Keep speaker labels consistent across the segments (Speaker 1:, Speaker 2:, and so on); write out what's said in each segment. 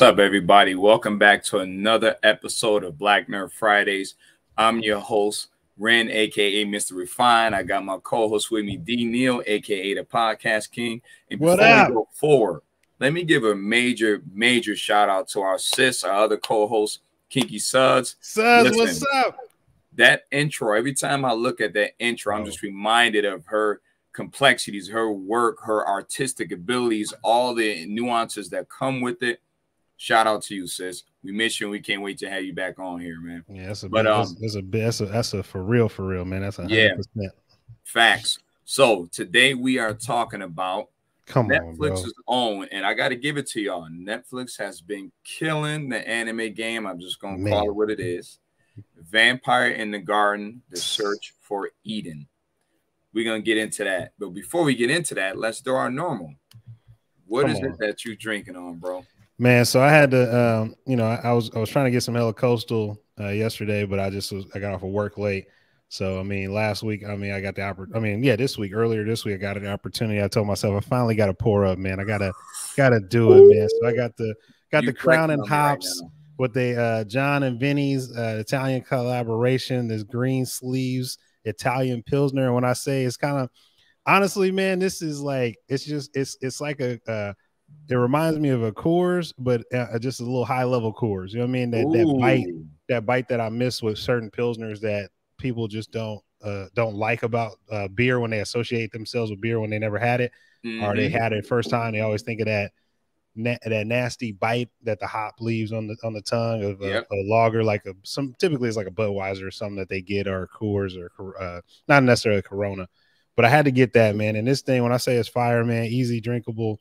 Speaker 1: What's up, everybody? Welcome back to another episode of Black Nerd Fridays. I'm your host, Ren, aka Mr. Refine. I got my co-host with me, D Neal, aka the Podcast King. And
Speaker 2: What
Speaker 1: before
Speaker 2: up?
Speaker 1: we go forward, let me give a major, major shout out to our sis, our other co-host, Kinky Suds.
Speaker 2: Suds, what's up?
Speaker 1: That intro, every time I look at that intro, I'm
Speaker 2: Oh.
Speaker 1: just reminded of her complexities, her work, her artistic abilities, all the nuances that come with it. Shout out to you, sis. We miss you and we can't wait to have you back on here, man.
Speaker 2: Yeah, that's a
Speaker 1: But,
Speaker 2: big,
Speaker 1: um,
Speaker 2: that's a that's a that's a for real, for real, man. That's a
Speaker 1: Yeah.
Speaker 2: hundred percent.
Speaker 1: Facts. So today we are talking about
Speaker 2: Come on, bro.
Speaker 1: Netflix's own, and I got to give it to y'all. Netflix has been killing the anime game. I'm just gonna
Speaker 2: Man.
Speaker 1: call it what it is. Vampire in the Garden: The Search for Eden. We're gonna get into that, but before we get into that, let's do our normal. What
Speaker 2: Come
Speaker 1: is
Speaker 2: on.
Speaker 1: it that you drinking on, bro?
Speaker 2: Man, so I had to, um, you know, I, I was I was trying to get some Hella Coastal uh, yesterday, but I just was I got off of work late. So I mean, last week, I mean, I got the oppor- I mean, yeah, this week, earlier this week, I got an opportunity. I told myself I finally got to pour up, man. I gotta gotta do it, man. So I got the got
Speaker 1: You
Speaker 2: the Crown and
Speaker 1: me right
Speaker 2: Hops with the uh, John and Vinny's uh, Italian collaboration. This green sleeves Italian Pilsner. And when I say it's kind of honestly, man, this is like it's just it's it's like a uh, it reminds me of a Coors, but uh, just a little high level Coors. You know what I mean? That that bite that bite that I miss with certain pilsners that people just don't uh, don't like about uh, beer when they associate themselves with beer when they never had it or they
Speaker 1: Mhm.
Speaker 2: had it first time. They always think of that na- that nasty bite that the hop leaves on the on the tongue of a,
Speaker 1: Yep.
Speaker 2: a lager, like a some typically it's like a Budweiser or something that they get or Coors or uh, not necessarily Corona. But I had to get that man. And this thing, when I say it's fire, man, easy drinkable.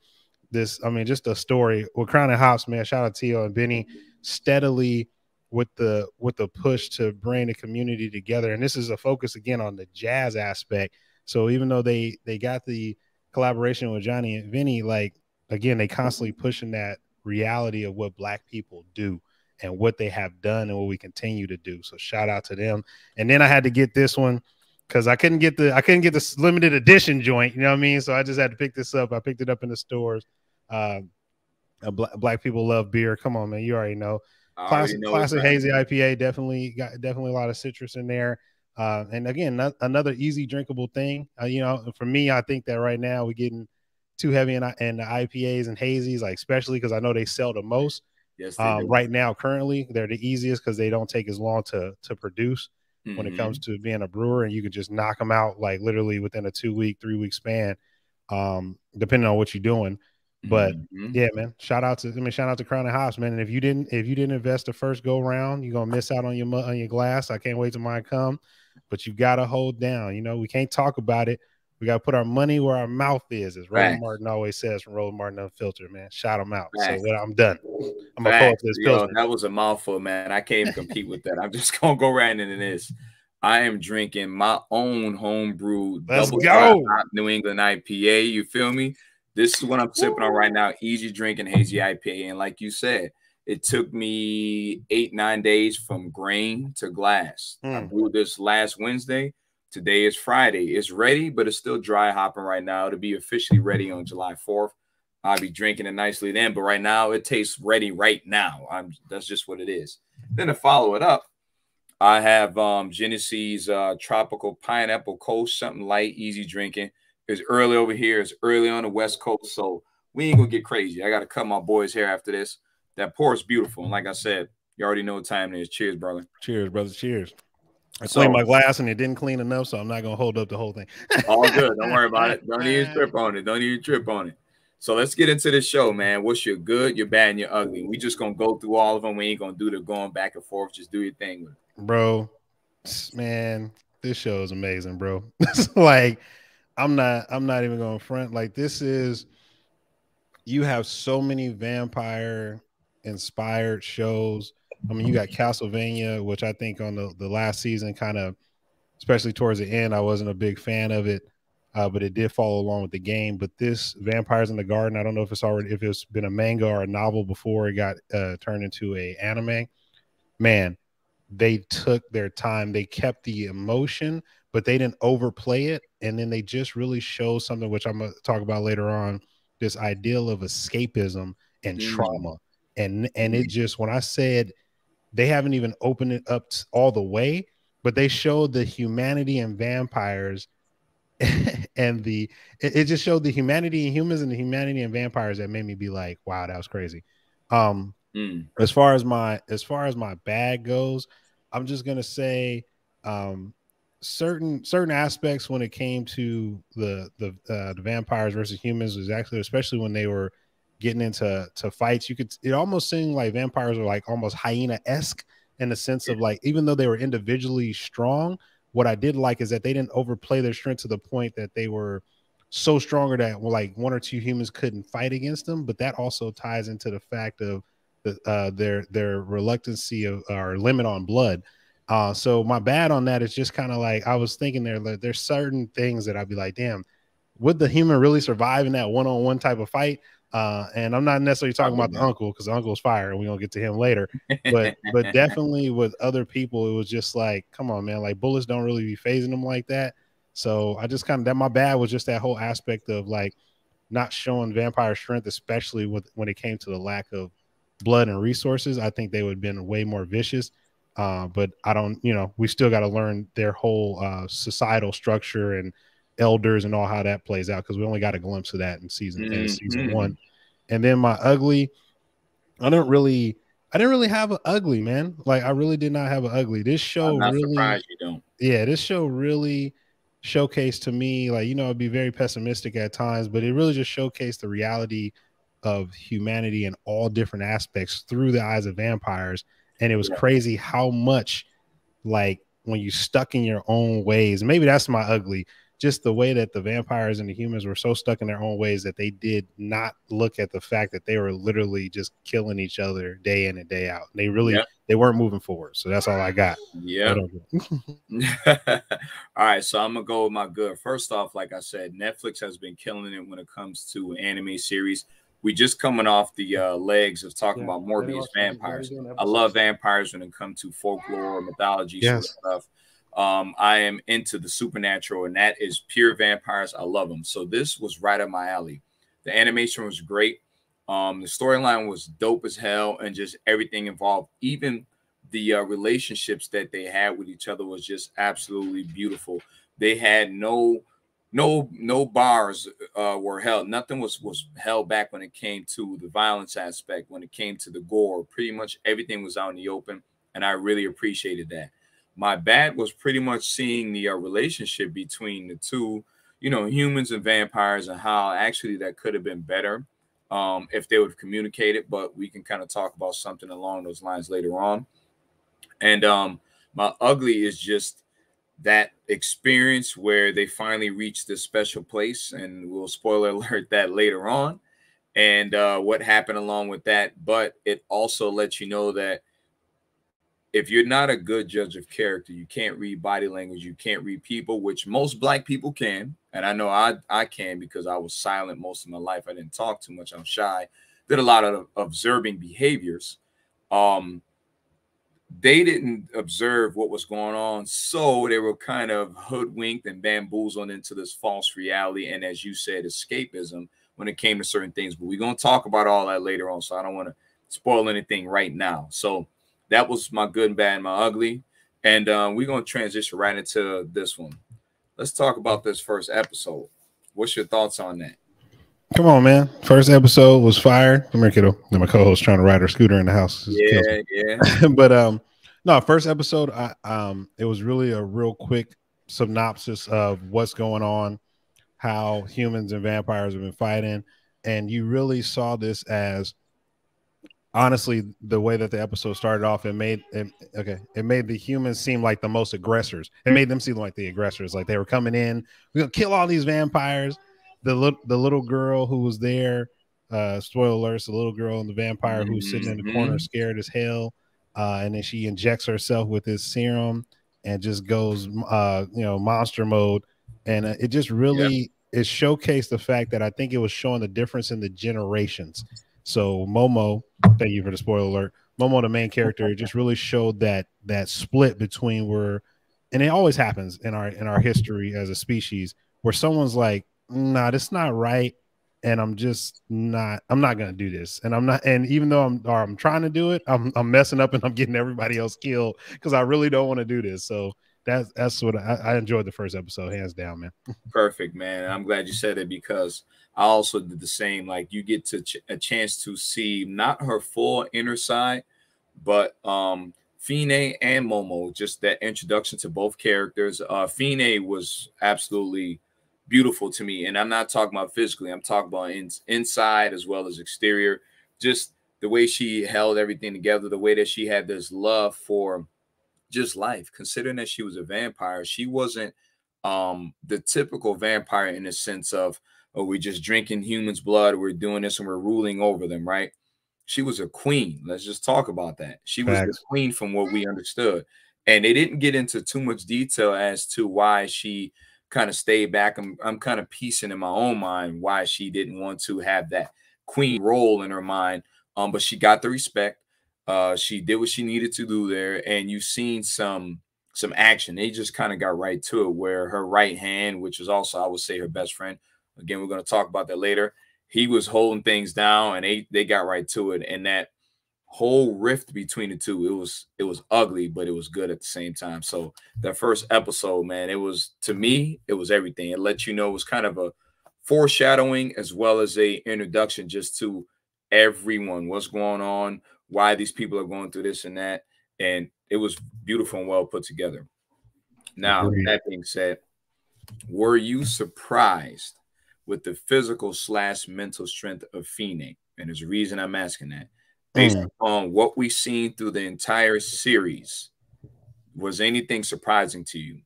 Speaker 2: This, I mean, just a story with Crown and Hops, man. Shout out to Teo and Beny, steadily with the with the push to bring the community together. And this is a focus again on the jazz aspect. So even though they they got the collaboration with Johnny and Vinny, like again, they constantly pushing that reality of what black people do and what they have done and what we continue to do. So shout out to them. And then I had to get this one because I couldn't get the I couldn't get this limited edition joint. You know what I mean? So I just had to pick this up. I picked it up in the stores. Uh, black, black people love beer. Come on, man. You already know.
Speaker 1: I already
Speaker 2: Classic,
Speaker 1: know
Speaker 2: classic
Speaker 1: right.
Speaker 2: hazy IPA. Definitely got definitely a lot of citrus in there. Uh, and again, not, another easy drinkable thing. Uh, you know, for me, I think that right now we're getting too heavy in, in the IPAs and hazies, like especially because I know they sell the most.
Speaker 1: Yes,
Speaker 2: Um, right now, currently, they're the easiest because they don't take as long to to produce when it comes to being a brewer, and you can just knock them out like literally within a two week, three week span, um, depending on what you're doing. But
Speaker 1: Mhm.
Speaker 2: yeah, man, shout out to I mean, shout out to Crown and Hops, man. And if you didn't if you didn't invest the first go round, you're gonna miss out on your on your glass. I can't wait till mine come, but you gotta hold down. You know, we can't talk about it. We gotta put our money where our mouth is, as Roland
Speaker 1: Facts.
Speaker 2: Martin always says from Roland Martin Unfiltered, man. Shout them out.
Speaker 1: Facts.
Speaker 2: So well, I'm done. I'm gonna pull up this
Speaker 1: Yo,
Speaker 2: Pilsner.
Speaker 1: that was a mouthful, man. I can't even compete with that. I'm just gonna go right into this. I am drinking my own homebrew
Speaker 2: Let's
Speaker 1: double
Speaker 2: go.
Speaker 1: New England IPA. You feel me? This is what I'm sipping on right now. Easy drinking hazy IPA. And like you said, it took me eight, nine days from grain to glass. I
Speaker 2: Mm.
Speaker 1: brewed this last Wednesday. Today is Friday. It's ready, but it's still dry hopping right now to be officially ready on July 4th. I'll be drinking it nicely then, but right now it tastes ready right now. I'm that's just what it is. Then to follow it up, I have um Genesee's uh tropical pineapple coast, something light, easy drinking. It's early over here, it's early on the west coast, so we ain't gonna get crazy. I gotta cut my boys' hair after this. That pour is beautiful, and like I said, you already know what time it is. Cheers, brother.
Speaker 2: Cheers, brothers. Cheers. I
Speaker 1: So-
Speaker 2: cleaned my glass and it didn't clean enough, so I'm not gonna hold up the whole thing.
Speaker 1: All good. Don't worry about it. Don't even trip on it. Don't even trip on it. So let's get into this show, man. What's your good, your bad, and your ugly? We just gonna go through all of them. We ain't gonna do the going back and forth. Just do your thing
Speaker 2: bro man this show is amazing bro like i'm not i'm not even going front. Like this is you have so many vampire inspired shows. I mean you got castlevania which i think on the, the last season kind of especially towards the end i wasn't a big fan of it uh, but it did follow along with the game. But this vampires in the garden i don't know if it's already if it's been a manga or a novel before it got uh, turned into a anime. Man they took their time. They kept the emotion, but they didn't overplay it. And then they just really show something which I'm gonna talk about later on. This ideal of escapism and
Speaker 1: Mm.
Speaker 2: trauma and and it just when I said they haven't even opened it up all the way, but they showed the humanity and vampires and the it, it, just showed the humanity and humans and the humanity and vampires that made me be like, wow, that was crazy. Um mm. as far as my as far as my bag goes, I'm just gonna say um certain certain aspects when it came to the the uh, the vampires versus humans was actually especially when they were getting into to fights you could it almost seemed like vampires were like almost hyena-esque in the sense of like even though they were individually strong what i did like is that they didn't overplay their strength to the point that they were so stronger that well, like one or two humans couldn't fight against them. But that also ties into the fact of the, uh, their their reluctancy of or limit on blood uh, so my bad on that is just kind of like I was thinking there that there's certain things that I'd be like, damn, would the human really survive in that one-on-one type of fight? Uh, and I'm not necessarily talking about the uncle because the uncle's fire, and we're gonna get to him later. But but definitely with other people, it was just like, come on, man, like bullets don't really be phasing them like that. So I just kind of that my bad was just that whole aspect of like not showing vampire strength, especially with when it came to the lack of blood and resources. I think they would have been way more vicious. Uh, but I don't, you know, we still got to learn their whole uh, societal structure and elders and all how that plays out because we only got a glimpse of that in season mm-hmm. in season one. And then my ugly, I don't really, I didn't really have an ugly man. Like I really did not have an ugly. This show really, yeah, this show really showcased to me, like you know, I'd be very pessimistic at times, but it really just showcased the reality of humanity in all different aspects through the eyes of vampires and it was crazy how much like when you stuck in your own ways maybe that's my ugly just the way that the vampires and the humans were so stuck in their own ways that they did not look at the fact that they were literally just killing each other day in and day out. They really yep. they weren't moving forward so that's all i got.
Speaker 1: Yeah. All right so i'm gonna go with my good. First off like i said netflix has been killing it when it comes to anime series we just coming off the uh, legs of talking yeah, about Morbius vampires. I love vampires when it comes to folklore, mythology, yes. sort of stuff. Um, I am into the supernatural, and that is pure vampires. I love them. So this was right up my alley. The animation was great. Um, the storyline was dope as hell, and just everything involved, even the uh, relationships that they had with each other was just absolutely beautiful. They had no no no bars uh, were held. Nothing was was held back when it came to the violence aspect when it came to the gore. Pretty much everything was out in the open and i really appreciated that. My bad was pretty much seeing the uh, relationship between the two you know humans and vampires and how actually that could have been better um, if they would have communicated but we can kind of talk about something along those lines later on. And um, my ugly is just that experience where they finally reach this special place, and we'll spoiler alert that later on, and uh, what happened along with that. But it also lets you know that if you're not a good judge of character, you can't read body language, you can't read people, which most black people can, and I know I I can because I was silent most of my life. I didn't talk too much. I'm shy. Did a lot of observing behaviors. Um, they didn't observe what was going on. So they were kind of hoodwinked and bamboozled into this false reality. And as you said, escapism when it came to certain things. But we're going to talk about all that later on. So I don't want to spoil anything right now. So that was my good and bad and my ugly. And um, we're going to transition right into this one. Let's talk about this first episode. What's your thoughts on that?
Speaker 2: Come on, man. First episode was fire. Come here, kiddo. my co-host trying to ride her scooter in the house.
Speaker 1: Yeah, yeah.
Speaker 2: but um, no, first episode, I um, it was really a real quick synopsis of what's going on, how humans and vampires have been fighting, and you really saw this as honestly the way that the episode started off it made it okay it made the humans seem like the most aggressors it made them seem like the aggressors like they were coming in we're gonna kill all these vampires the little the little girl who was there. Uh, spoiler alert: the little girl and the vampire mm-hmm. who's sitting in the corner, mm-hmm. scared as hell, uh, and then she injects herself with this serum and just goes, uh, you know, monster mode, and uh, it just really yep. it showcased the fact that I think it was showing the difference in the generations. So Momo, thank you for the spoiler alert. Momo, the main character, just really showed that that split between where, and it always happens in our in our history as a species, where someone's like, nah, that's not right. and I'm just not I'm not gonna do this. And I'm not and even though I'm or I'm trying to do it, I'm I'm messing up and I'm getting everybody else killed because I really don't want to do this. So that's that's what I, I, enjoyed the first episode, hands down, man.
Speaker 1: Perfect, man. I'm glad you said it because I also did the same. Like you get to ch- a chance to see not her full inner side, but um Fine and Momo, just that introduction to both characters. Uh Fine was absolutely beautiful to me. And I'm not talking about physically, I'm talking about in, inside as well as exterior. Just the way she held everything together, the way that she had this love for just life, considering that she was a vampire, she wasn't um the typical vampire in the sense of oh we're just drinking humans blood we're doing this and we're ruling over them right? She was a queen. Let's just talk about that. She was the queen from what we understood. And they didn't get into too much detail as to why she kind of stayed back. I'm I'm kind of piecing in my own mind why she didn't want to have that queen role in her mind. Um, but she got the respect. Uh, she did what she needed to do there, and you've seen some some action. They just kind of got right to it. Where her right hand, which is also I would say her best friend. Again, we're going to talk about that later. He was holding things down, and they they got right to it. And that whole rift between the two. It was it was ugly but it was good at the same time. So that first episode man it was to me it was everything. It let you know it was kind of a foreshadowing as well as a introduction just to everyone what's going on why these people are going through this and that. And it was beautiful and well put together. Now that being said were you surprised with the physical slash mental strength of Fine? And there's a reason I'm asking that based mm. on what we've seen through the entire series, was anything surprising to you?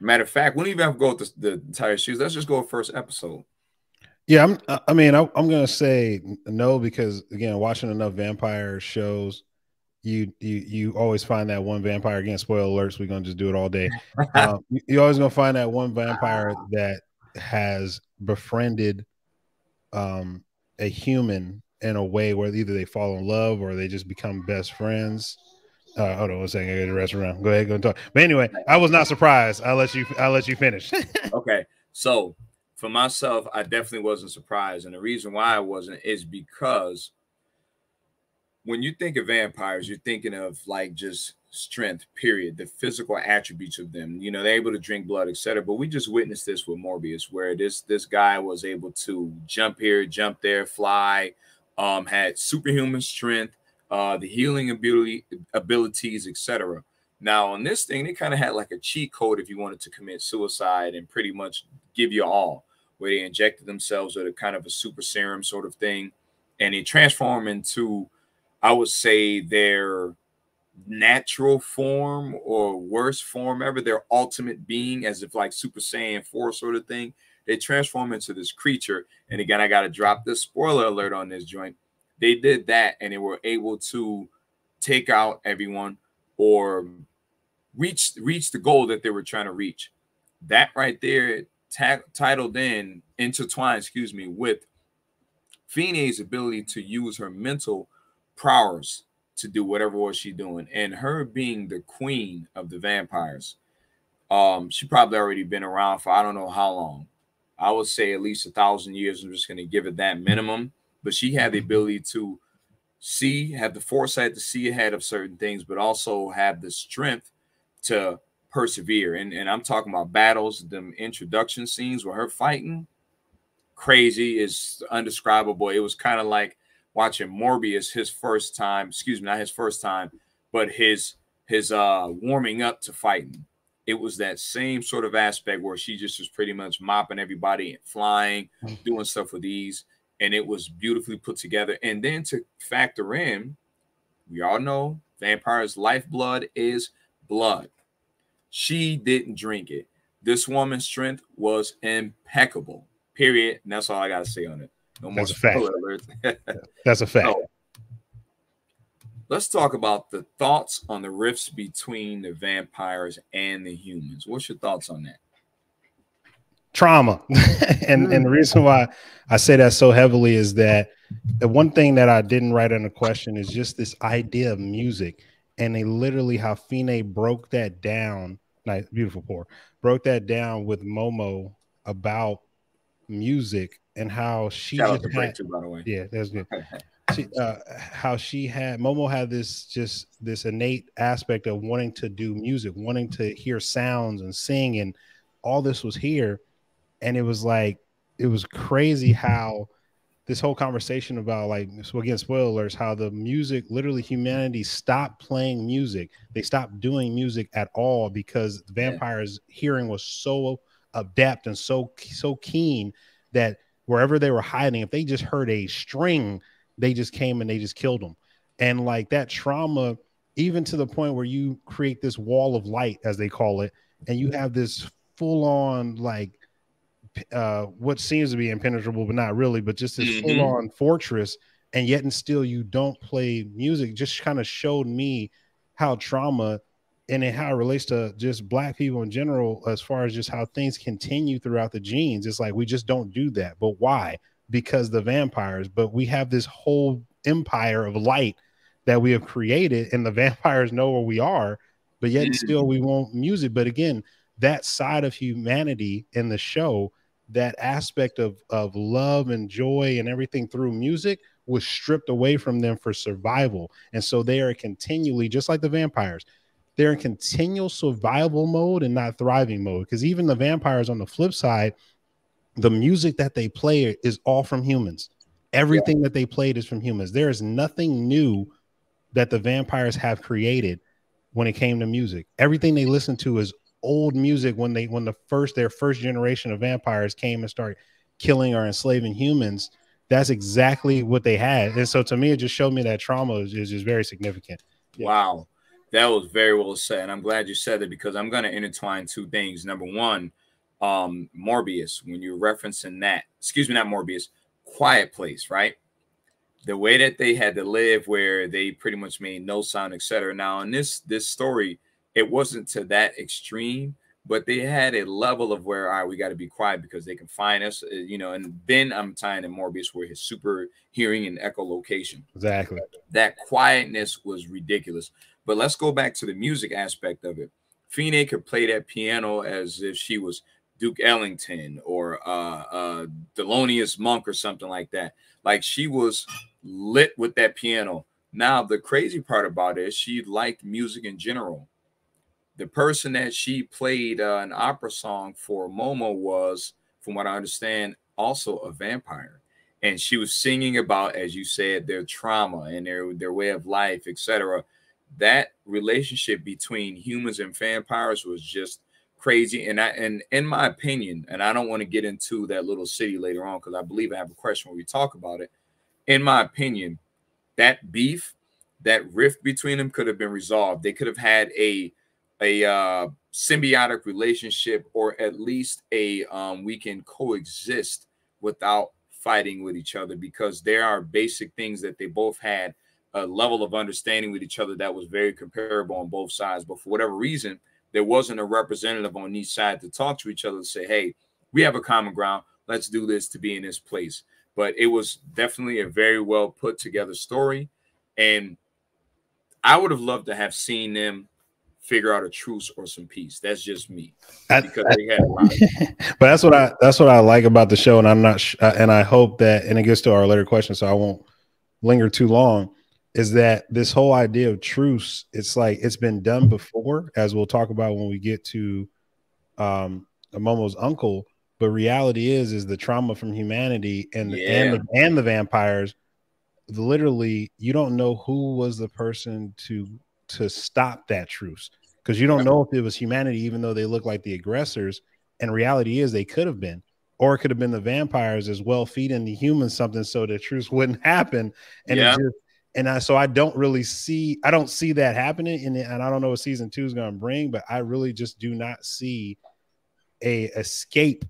Speaker 1: Matter of fact, we don't even have to go with the, the entire series. Let's just go with first episode.
Speaker 2: Yeah, I'm. I mean, I, am gonna say no because again, watching enough vampire shows, you you you always find that one vampire. Again, spoiler alerts. We're gonna just do it all day. um, you, you're always gonna find that one vampire that has befriended um, a human in a way where either they fall in love or they just become best friends. Uh, hold on one second. I got to rest around. Go ahead, go and talk. But anyway, I was not surprised. I'll let you. I'll let you finish.
Speaker 1: okay, so for myself, I definitely wasn't surprised, and the reason why I wasn't is because when you think of vampires, you're thinking of like just strength, period, the physical attributes of them. You know, they're able to drink blood, etc. But we just witnessed this with Morbius, where this this guy was able to jump here, jump there, fly, um, had superhuman strength, uh, the healing ability, abilities, etc. Now on this thing, they kind of had like a cheat code if you wanted to commit suicide and pretty much give you all, where they injected themselves with a kind of a super serum sort of thing, and they transform into, I would say, their natural form or worst form ever, their ultimate being, as if like Super Saiyan 4 sort of thing they transform into this creature. And again, I got to drop this spoiler alert on this joint. They did that and they were able to take out everyone or reach reach the goal that they were trying to reach. That right there, titled in, intertwined, excuse me, with Fine's ability to use her mental prowess to do whatever was she doing, and her being the queen of the vampires. Um, she probably already been around for I don't know how long, I would say at least a thousand years. I'm just going to give it that minimum. But she had the ability to see, have the foresight to see ahead of certain things, but also have the strength to persevere. And, and I'm talking about battles, them introduction scenes where her fighting crazy is undescribable. It was kind of like watching Morbius his first time, excuse me, not his first time, but his his uh warming up to fighting it was that same sort of aspect where she just was pretty much mopping everybody and flying, mm. doing stuff with ease, and it was beautifully put together. And then to factor in, we all know vampires' lifeblood is blood. She didn't drink it. This woman's strength was impeccable. Period. And that's all I got to say on it.
Speaker 2: No more that's a fact. that's a fact.
Speaker 1: Let's talk about the thoughts on the rifts between the vampires and the humans. What's your thoughts on that?
Speaker 2: Trauma. and and the reason why I say that so heavily is that the one thing that I didn't write in the question is just this idea of music. And they literally how Fine broke that down. Nice, beautiful pour. Broke that down with Momo about music and how she
Speaker 1: Shout
Speaker 2: just had,
Speaker 1: by the way.
Speaker 2: yeah, that's good. she, uh, how she had Momo had this just this innate aspect of wanting to do music, wanting to hear sounds and sing, and all this was here, and it was like it was crazy how this whole conversation about like so again spoilers how the music literally humanity stopped playing music. They stopped doing music at all because the vampires hearing was so adept and so so keen that wherever they were hiding if they just heard a string they just came and they just killed them and like that trauma even to the point where you create this wall of light as they call it and you have this full on like uh, what seems to be impenetrable, but not really, but just this mm-hmm. full on fortress. And yet, and still, you don't play music. Just kind of showed me how trauma and how it relates to just black people in general, as far as just how things continue throughout the genes. It's like we just don't do that. But why? Because the vampires, but we have this whole empire of light that we have created, and the vampires know where we are, but yet mm-hmm. still we won't music. But again, that side of humanity in the show that aspect of of love and joy and everything through music was stripped away from them for survival and so they are continually just like the vampires they're in continual survival mode and not thriving mode because even the vampires on the flip side the music that they play is all from humans. Everything yeah. that they played is from humans. There is nothing new that the vampires have created when it came to music. Everything they listen to is old music when they when the first their first generation of vampires came and started killing or enslaving humans. That's exactly what they had. And so to me it just showed me that trauma is, is just very significant.
Speaker 1: Wow. That was very well said. And i'm glad you said it because i'm going to intertwine two things. Number one um morbius when you're referencing that excuse me not morbius quiet place right the way that they had to live where they pretty much made no sound etc now in this this story it wasn't to that extreme, but they had a level of where, all right, we got to be quiet because they can find us, uh, you know. And then I'm tying in Morbius where his super hearing and echolocation.
Speaker 2: Exactly.
Speaker 1: That quietness was ridiculous. But let's go back to the music aspect of it. Fine could play that piano as if she was Duke Ellington or uh, uh, Monk or something like that. Like she was lit with that piano. Now, the crazy part about it is she liked music in general the person that she played uh, an opera song for Momo was, from what I understand, also a vampire. And she was singing about, as you said, their trauma and their, their way of life, etc. That relationship between humans and vampires was just crazy. And I and in my opinion, and I don't want to get into that little city later on because I believe I have a question when we talk about it. In my opinion, that beef, that rift between them could have been resolved. They could have had a a uh, symbiotic relationship or at least a um, we can coexist without fighting with each other because there are basic things that they both had a level of understanding with each other that was very comparable on both sides but for whatever reason there wasn't a representative on each side to talk to each other and say hey we have a common ground let's do this to be in this place but it was definitely a very well put together story and i would have loved to have seen them figure out a truce or some peace. That's just me. because
Speaker 2: they had but that's what I that's what I like about the show, and I'm not sh- and I hope that and it gets to our later question, so I won't linger too long. Is that this whole idea of truce? It's like it's been done before, as we'll talk about when we get to um Momo's uncle. But reality is, is the trauma from humanity and yeah. and the, and the vampires. Literally, you don't know who was the person to to stop that truce because you don't know if it was humanity, even though they look like the aggressors. And reality is they could have been, or it could have been the vampires as well, feeding the humans something so the truce wouldn't happen. And yeah. just, and I, so I don't really see, I don't see that happening. And, and I don't know what season two is going to bring, but I really just do not see a escape.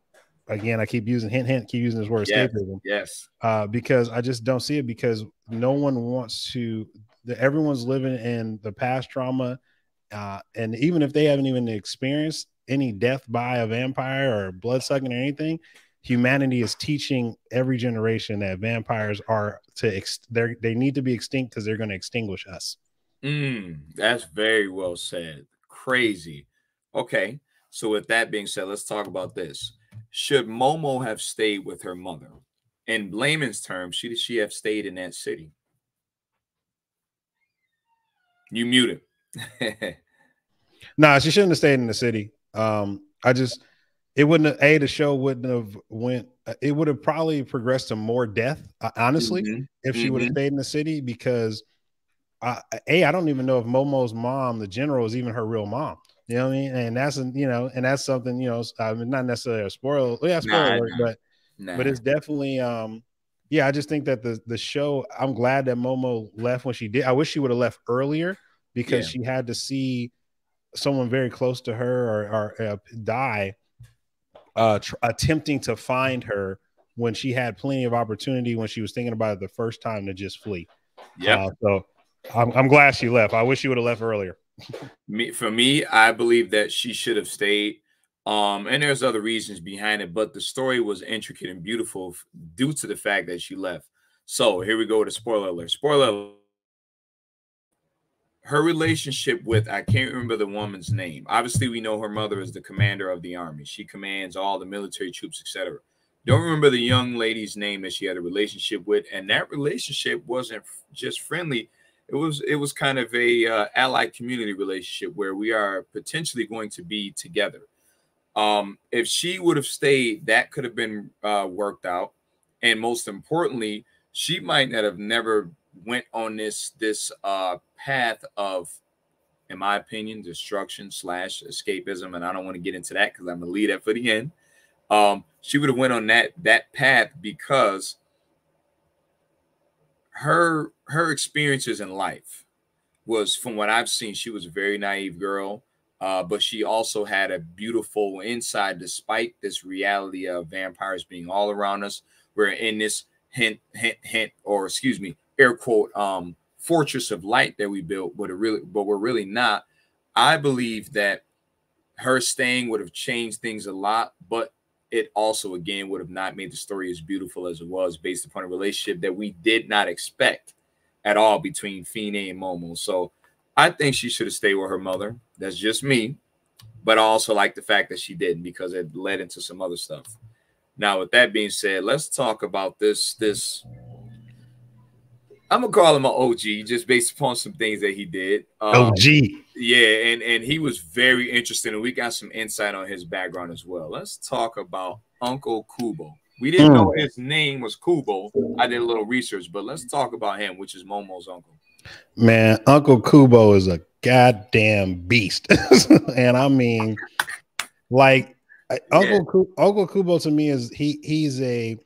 Speaker 2: Again, I keep using hint, hint, keep using this word
Speaker 1: yes. escapism. Yes.
Speaker 2: Uh, because I just don't see it because no one wants to, the, everyone's living in the past trauma uh, and even if they haven't even experienced any death by a vampire or blood sucking or anything, humanity is teaching every generation that vampires are to ex- they they need to be extinct because they're going to extinguish us.
Speaker 1: Mm, that's very well said. Crazy. Okay, so with that being said, let's talk about this. Should Momo have stayed with her mother? in layman's terms, should she have stayed in that city? You muted.
Speaker 2: nah, she shouldn't have stayed in the city. Um, I just it wouldn't have, a the show wouldn't have went uh, it would have probably progressed to more death uh, honestly mm-hmm. if she mm-hmm. would have stayed in the city because uh, a i don't even know if momo's mom the general is even her real mom you know what i mean and that's you know and that's something you know I mean, not necessarily a spoiler yeah spoiler nah, but nah. but it's definitely um yeah i just think that the the show i'm glad that momo left when she did i wish she would have left earlier because yeah. she had to see someone very close to her or, or uh, die uh, tr- attempting to find her when she had plenty of opportunity when she was thinking about it the first time to just flee.
Speaker 1: Yeah. Uh,
Speaker 2: so I'm, I'm glad she left. I wish she would have left earlier.
Speaker 1: me, for me, I believe that she should have stayed. Um, and there's other reasons behind it, but the story was intricate and beautiful due to the fact that she left. So here we go to spoiler alert. Spoiler alert her relationship with I can't remember the woman's name. Obviously, we know her mother is the commander of the army. She commands all the military troops, etc. Don't remember the young lady's name that she had a relationship with, and that relationship wasn't just friendly. It was it was kind of a uh, allied community relationship where we are potentially going to be together. Um, if she would have stayed, that could have been uh, worked out, and most importantly, she might not have never went on this this uh path of in my opinion destruction slash escapism and i don't want to get into that because i'm gonna leave that for the end. Um she would have went on that that path because her her experiences in life was from what i've seen she was a very naive girl uh, but she also had a beautiful inside despite this reality of vampires being all around us. We're in this hint hint hint or excuse me air quote um fortress of light that we built, but it really but we're really not. I believe that her staying would have changed things a lot, but it also again would have not made the story as beautiful as it was based upon a relationship that we did not expect at all between Fine and Momo. So I think she should have stayed with her mother. That's just me. But I also like the fact that she didn't because it led into some other stuff. Now, with that being said, let's talk about this this I'm gonna call him an OG just based upon some things that he did.
Speaker 2: Um, OG,
Speaker 1: yeah, and and he was very interesting, and we got some insight on his background as well. Let's talk about Uncle Kubo. We didn't mm. know his name was Kubo. I did a little research, but let's talk about him, which is Momo's uncle.
Speaker 2: Man, Uncle Kubo is a goddamn beast, and I mean, like yeah. Uncle Uncle Kubo to me is he he's a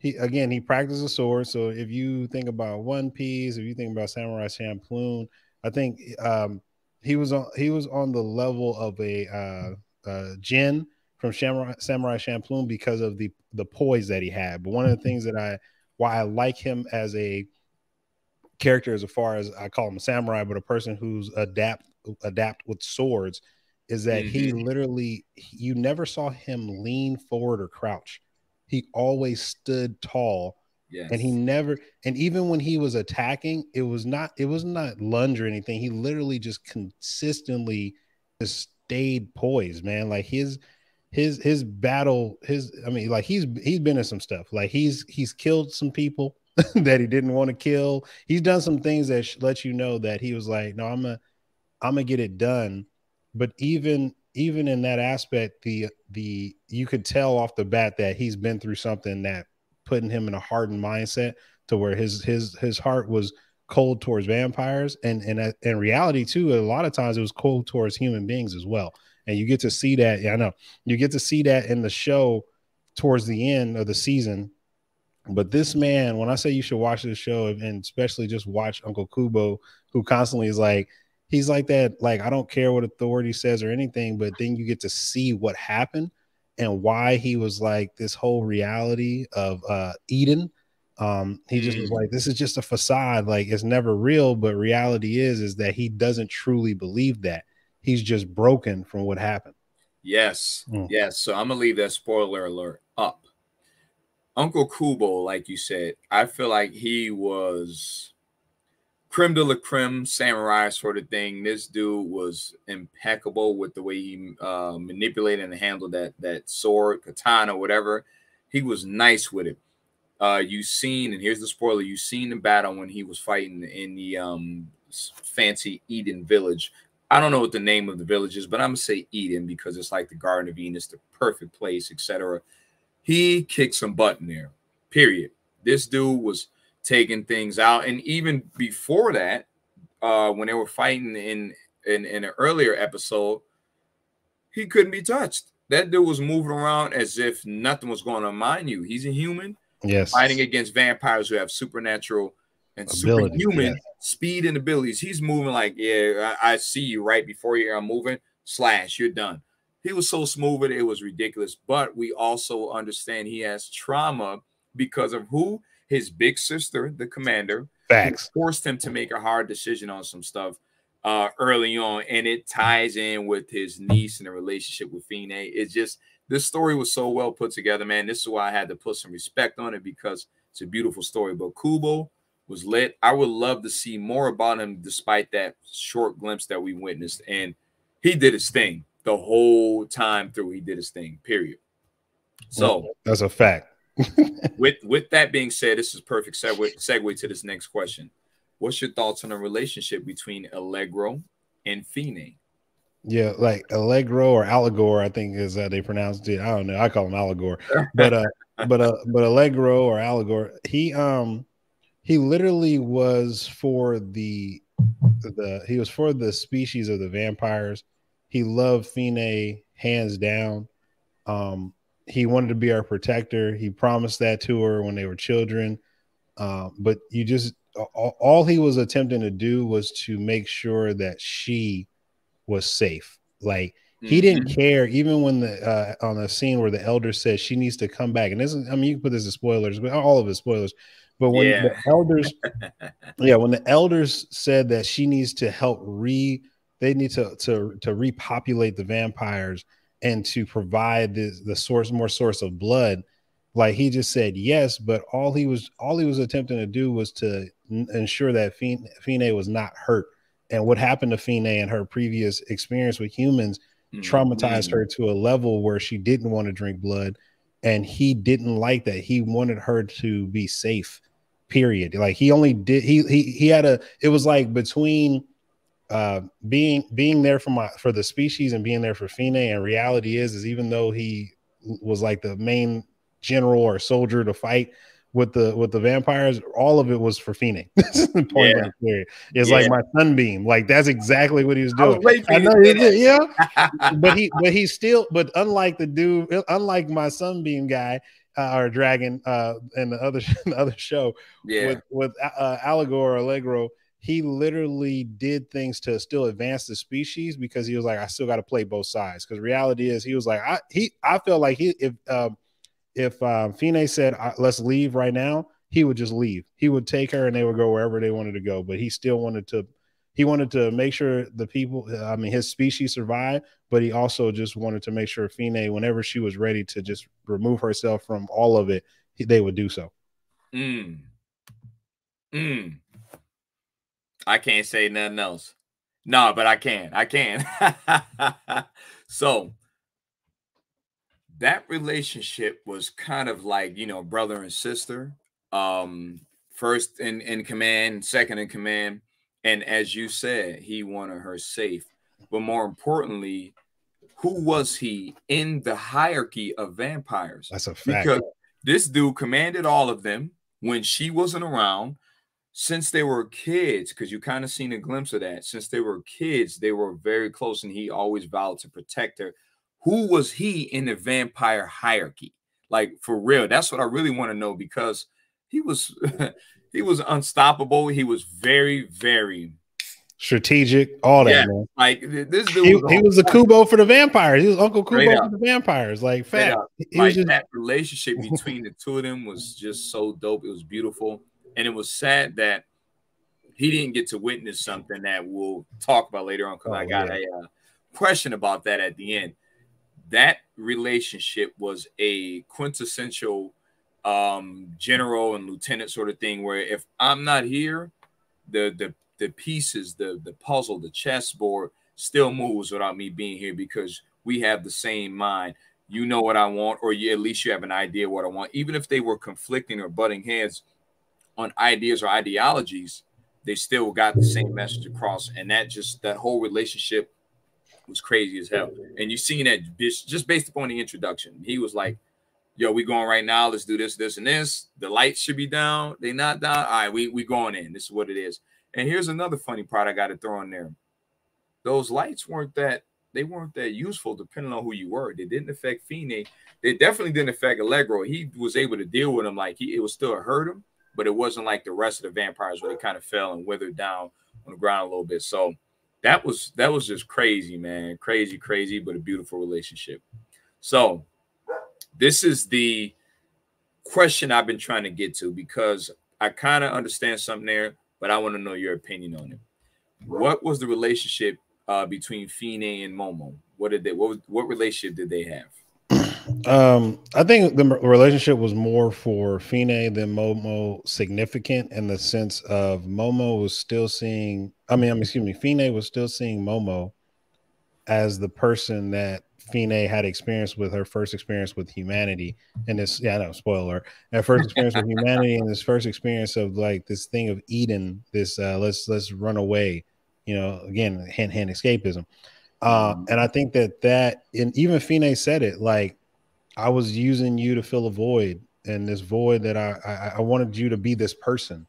Speaker 2: he again he practiced a sword. So if you think about One Piece, if you think about Samurai Champloo, I think um, he was on he was on the level of a uh, uh, Jin from Samurai, Samurai Champloo because of the the poise that he had. But one of the things that I why I like him as a character, as far as I call him a samurai, but a person who's adapt adapt with swords, is that mm-hmm. he literally you never saw him lean forward or crouch he always stood tall. Yes. And he never, and even when he was attacking, it was not, it was not lunge or anything. He literally just consistently just stayed poised, man. Like his, his, his battle, his, I mean, like he's, he's been in some stuff. Like he's, he's killed some people that he didn't want to kill. He's done some things that sh- let you know that he was like, no, I'm gonna, I'm gonna get it done. But even even in that aspect, the the you could tell off the bat that he's been through something that putting him in a hardened mindset to where his his his heart was cold towards vampires. And and uh, in reality too a lot of times it was cold towards human beings as well. And you get to see that yeah i know you get to see that in the show towards the end of the season. But this man when i say you should watch this show and especially just watch uncle kubo who constantly is like he's like that like i don't care what authority says or anything but then you get to see what happened and why he was like this whole reality of uh eden um he just was mm. like this is just a facade like it's never real but reality is is that he doesn't truly believe that he's just broken from what happened
Speaker 1: yes mm. yes so i'm gonna leave that spoiler alert up uncle kubo like you said i feel like he was creme de la creme samurai sort of thing. This dude was impeccable with the way he uh, manipulated and handled that that sword, katana, whatever. He was nice with it. uh, you seen, and here's the spoiler: you seen the battle when he was fighting in the um fancy Eden village. I don't know what the name of the village is, but I'm gonna say Eden because it's like the Garden of Eden, it's the perfect place, etc. He kicked some butt in there. Period. This dude was taking things out, and even before that, uh, when they were fighting in in, in an earlier episode, he couldn't be touched. That dude was moving around as if nothing was going on. Mind you, he's a human.
Speaker 2: Yes.
Speaker 1: Fighting against vampires who have supernatural and Ability, superhuman yes. speed and abilities. He's moving like, yeah, I, I, see you right before you are moving. Slash, you're done. He was so smooth it, it was ridiculous. But we also understand he has trauma because of who his big sister, the commander,
Speaker 2: Facts.
Speaker 1: forced him to make a hard decision on some stuff uh, early on, and it ties in with his niece and the relationship with Fine. It's just this story was so well put together, man. This is why I had to put some respect on it because it's a beautiful story. But Kubo was lit. I would love to see more about him, despite that short glimpse that we witnessed, and he did his thing the whole time through. He did his thing. Period. So
Speaker 2: that's a fact.
Speaker 1: With with that being said, this is perfect segue segue to this next question. What's your thoughts on the relationship between Allegro and Fine?
Speaker 2: Yeah, like Allegro or Allegor, I think is how they pronounced it. I don't know. I call him Allegor, but uh, but uh, but Allegro or Allegor, he um, he literally was for the the he was for the species of the vampires. He loved Fine hands down. Um, he wanted to be our protector. He promised that to her when they were children. Uh, but you just all he was attempting to do was to make sure that she was safe. Like he mm-hmm. didn't care, even when the uh, on the scene where the elder says she needs to come back. And this is, I mean, you can put this as spoilers, but all of it spoilers. But when yeah. the elders, yeah, when the elders said that she needs to help re, they need to to to repopulate the vampires and to provide the the source more source of blood like he just said yes, but all he was all he was attempting to do was to n- ensure that Fine, Fine was not hurt. And what happened to Fine and her previous experience with humans mm-hmm. traumatized her to a level where she didn't want to drink blood, and he didn't like that. He wanted her to be safe. Period. Like he only did he he he had a. It was like between uh being being there for my for the species and being there for Fine. And reality is is even though he was like the main general or soldier to fight with the with the vampires, all of it was for Fine. Point yeah. blank It's yeah. like my sunbeam. Like that's exactly what he was doing. Was I know he did, yeah. but he but he still but unlike the dude, unlike my sunbeam guy uh, or dragon uh in the other the other show
Speaker 1: yeah.
Speaker 2: with with uh, Allegor or Allegro, he literally did things to still advance the species because he was like, I still got to play both sides. Because reality is, he was like, I he I felt like he if um if um, Fine said, "Let's leave right now," he would just leave. He would take her, and they would go wherever they wanted to go. But he still wanted to. He wanted to make sure the people, I mean, his species survived, but he also just wanted to make sure Fine, whenever she was ready to just remove herself from all of it, they would do so.
Speaker 1: Mm. Mm. I can't say nothing else. No, but I can. I can. so that relationship was kind of like you know brother and sister um first in in command second in command and as you said he wanted her safe but more importantly who was he in the hierarchy of vampires
Speaker 2: that's a fact
Speaker 1: because this dude commanded all of them when she wasn't around since they were kids because you kind of seen a glimpse of that since they were kids they were very close and he always vowed to protect her who was he in the vampire hierarchy? Like for real, that's what I really want to know because he was he was unstoppable. He was very, very
Speaker 2: strategic, all that. Yeah, man.
Speaker 1: Like this dude
Speaker 2: he was, he was a Kubo for the vampires. He was Uncle Kubo for the vampires. Like fat.
Speaker 1: Like just... that relationship between the two of them was just so dope. It was beautiful, and it was sad that he didn't get to witness something that we'll talk about later on. Because oh, I got yeah. a uh, question about that at the end that relationship was a quintessential um, general and lieutenant sort of thing where if I'm not here, the the the pieces, the the puzzle, the chessboard still moves without me being here because we have the same mind. you know what I want, or you at least you have an idea what I want. Even if they were conflicting or butting heads on ideas or ideologies, they still got the same message across. And that just that whole relationship was crazy as hell. And you seen that just based upon the introduction. He was like, Yo, we going right now. Let's do this, this, and this. The lights should be down. They not down. All right, we we going in. This is what it is. And here's another funny part I got to throw in there. Those lights weren't that they weren't that useful depending on who you were. They didn't affect Fine. They definitely didn't affect Allegro. He was able to deal with him like he it was still hurt him, but it wasn't like the rest of the vampires where they kind of fell and withered down on the ground a little bit. So that was that was just crazy, man. Crazy, crazy, but a beautiful relationship. So this is the question I've been trying to get to because I kind of understand something there, but I want to know your opinion on it. What was the relationship uh, between Fine and Momo? What did they? What what relationship did they have?
Speaker 2: Um, I think the relationship was more for Fine than Momo significant in the sense of Momo was still seeing. I mean, I mean, excuse me, Fine was still seeing Momo as the person that Fine had experience with her first experience with humanity and this yeah no spoiler her first experience with humanity and this first experience of like this thing of Eden this uh let's let's run away you know again hand hand escapism uh mm-hmm. and I think that that and even Fine said it like I was using you to fill a void and this void that I I, I wanted you to be this person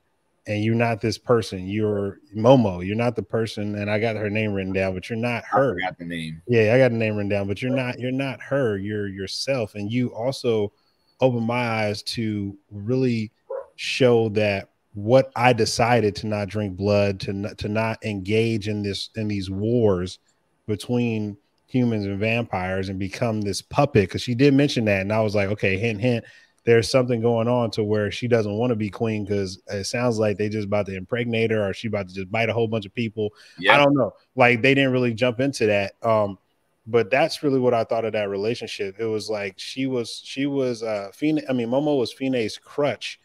Speaker 2: and you're not this person. You're Momo. You're not the person. And I got her name written down, but you're not her.
Speaker 1: I got the name.
Speaker 2: Yeah, I got the name written down, but you're not. You're not her. You're yourself. And you also opened my eyes to really show that what I decided to not drink blood, to not, to not engage in this in these wars between humans and vampires, and become this puppet. Because she did mention that, and I was like, okay, hint, hint there's something going on to where she doesn't want to be queen because it sounds like they just about to impregnate her or she about to just bite a whole bunch of people. yeah. I don't know. Like they didn't really jump into that. Um, but that's really what I thought of that relationship. It was like she was she was uh Fine, I mean Momo was Fine's crutch.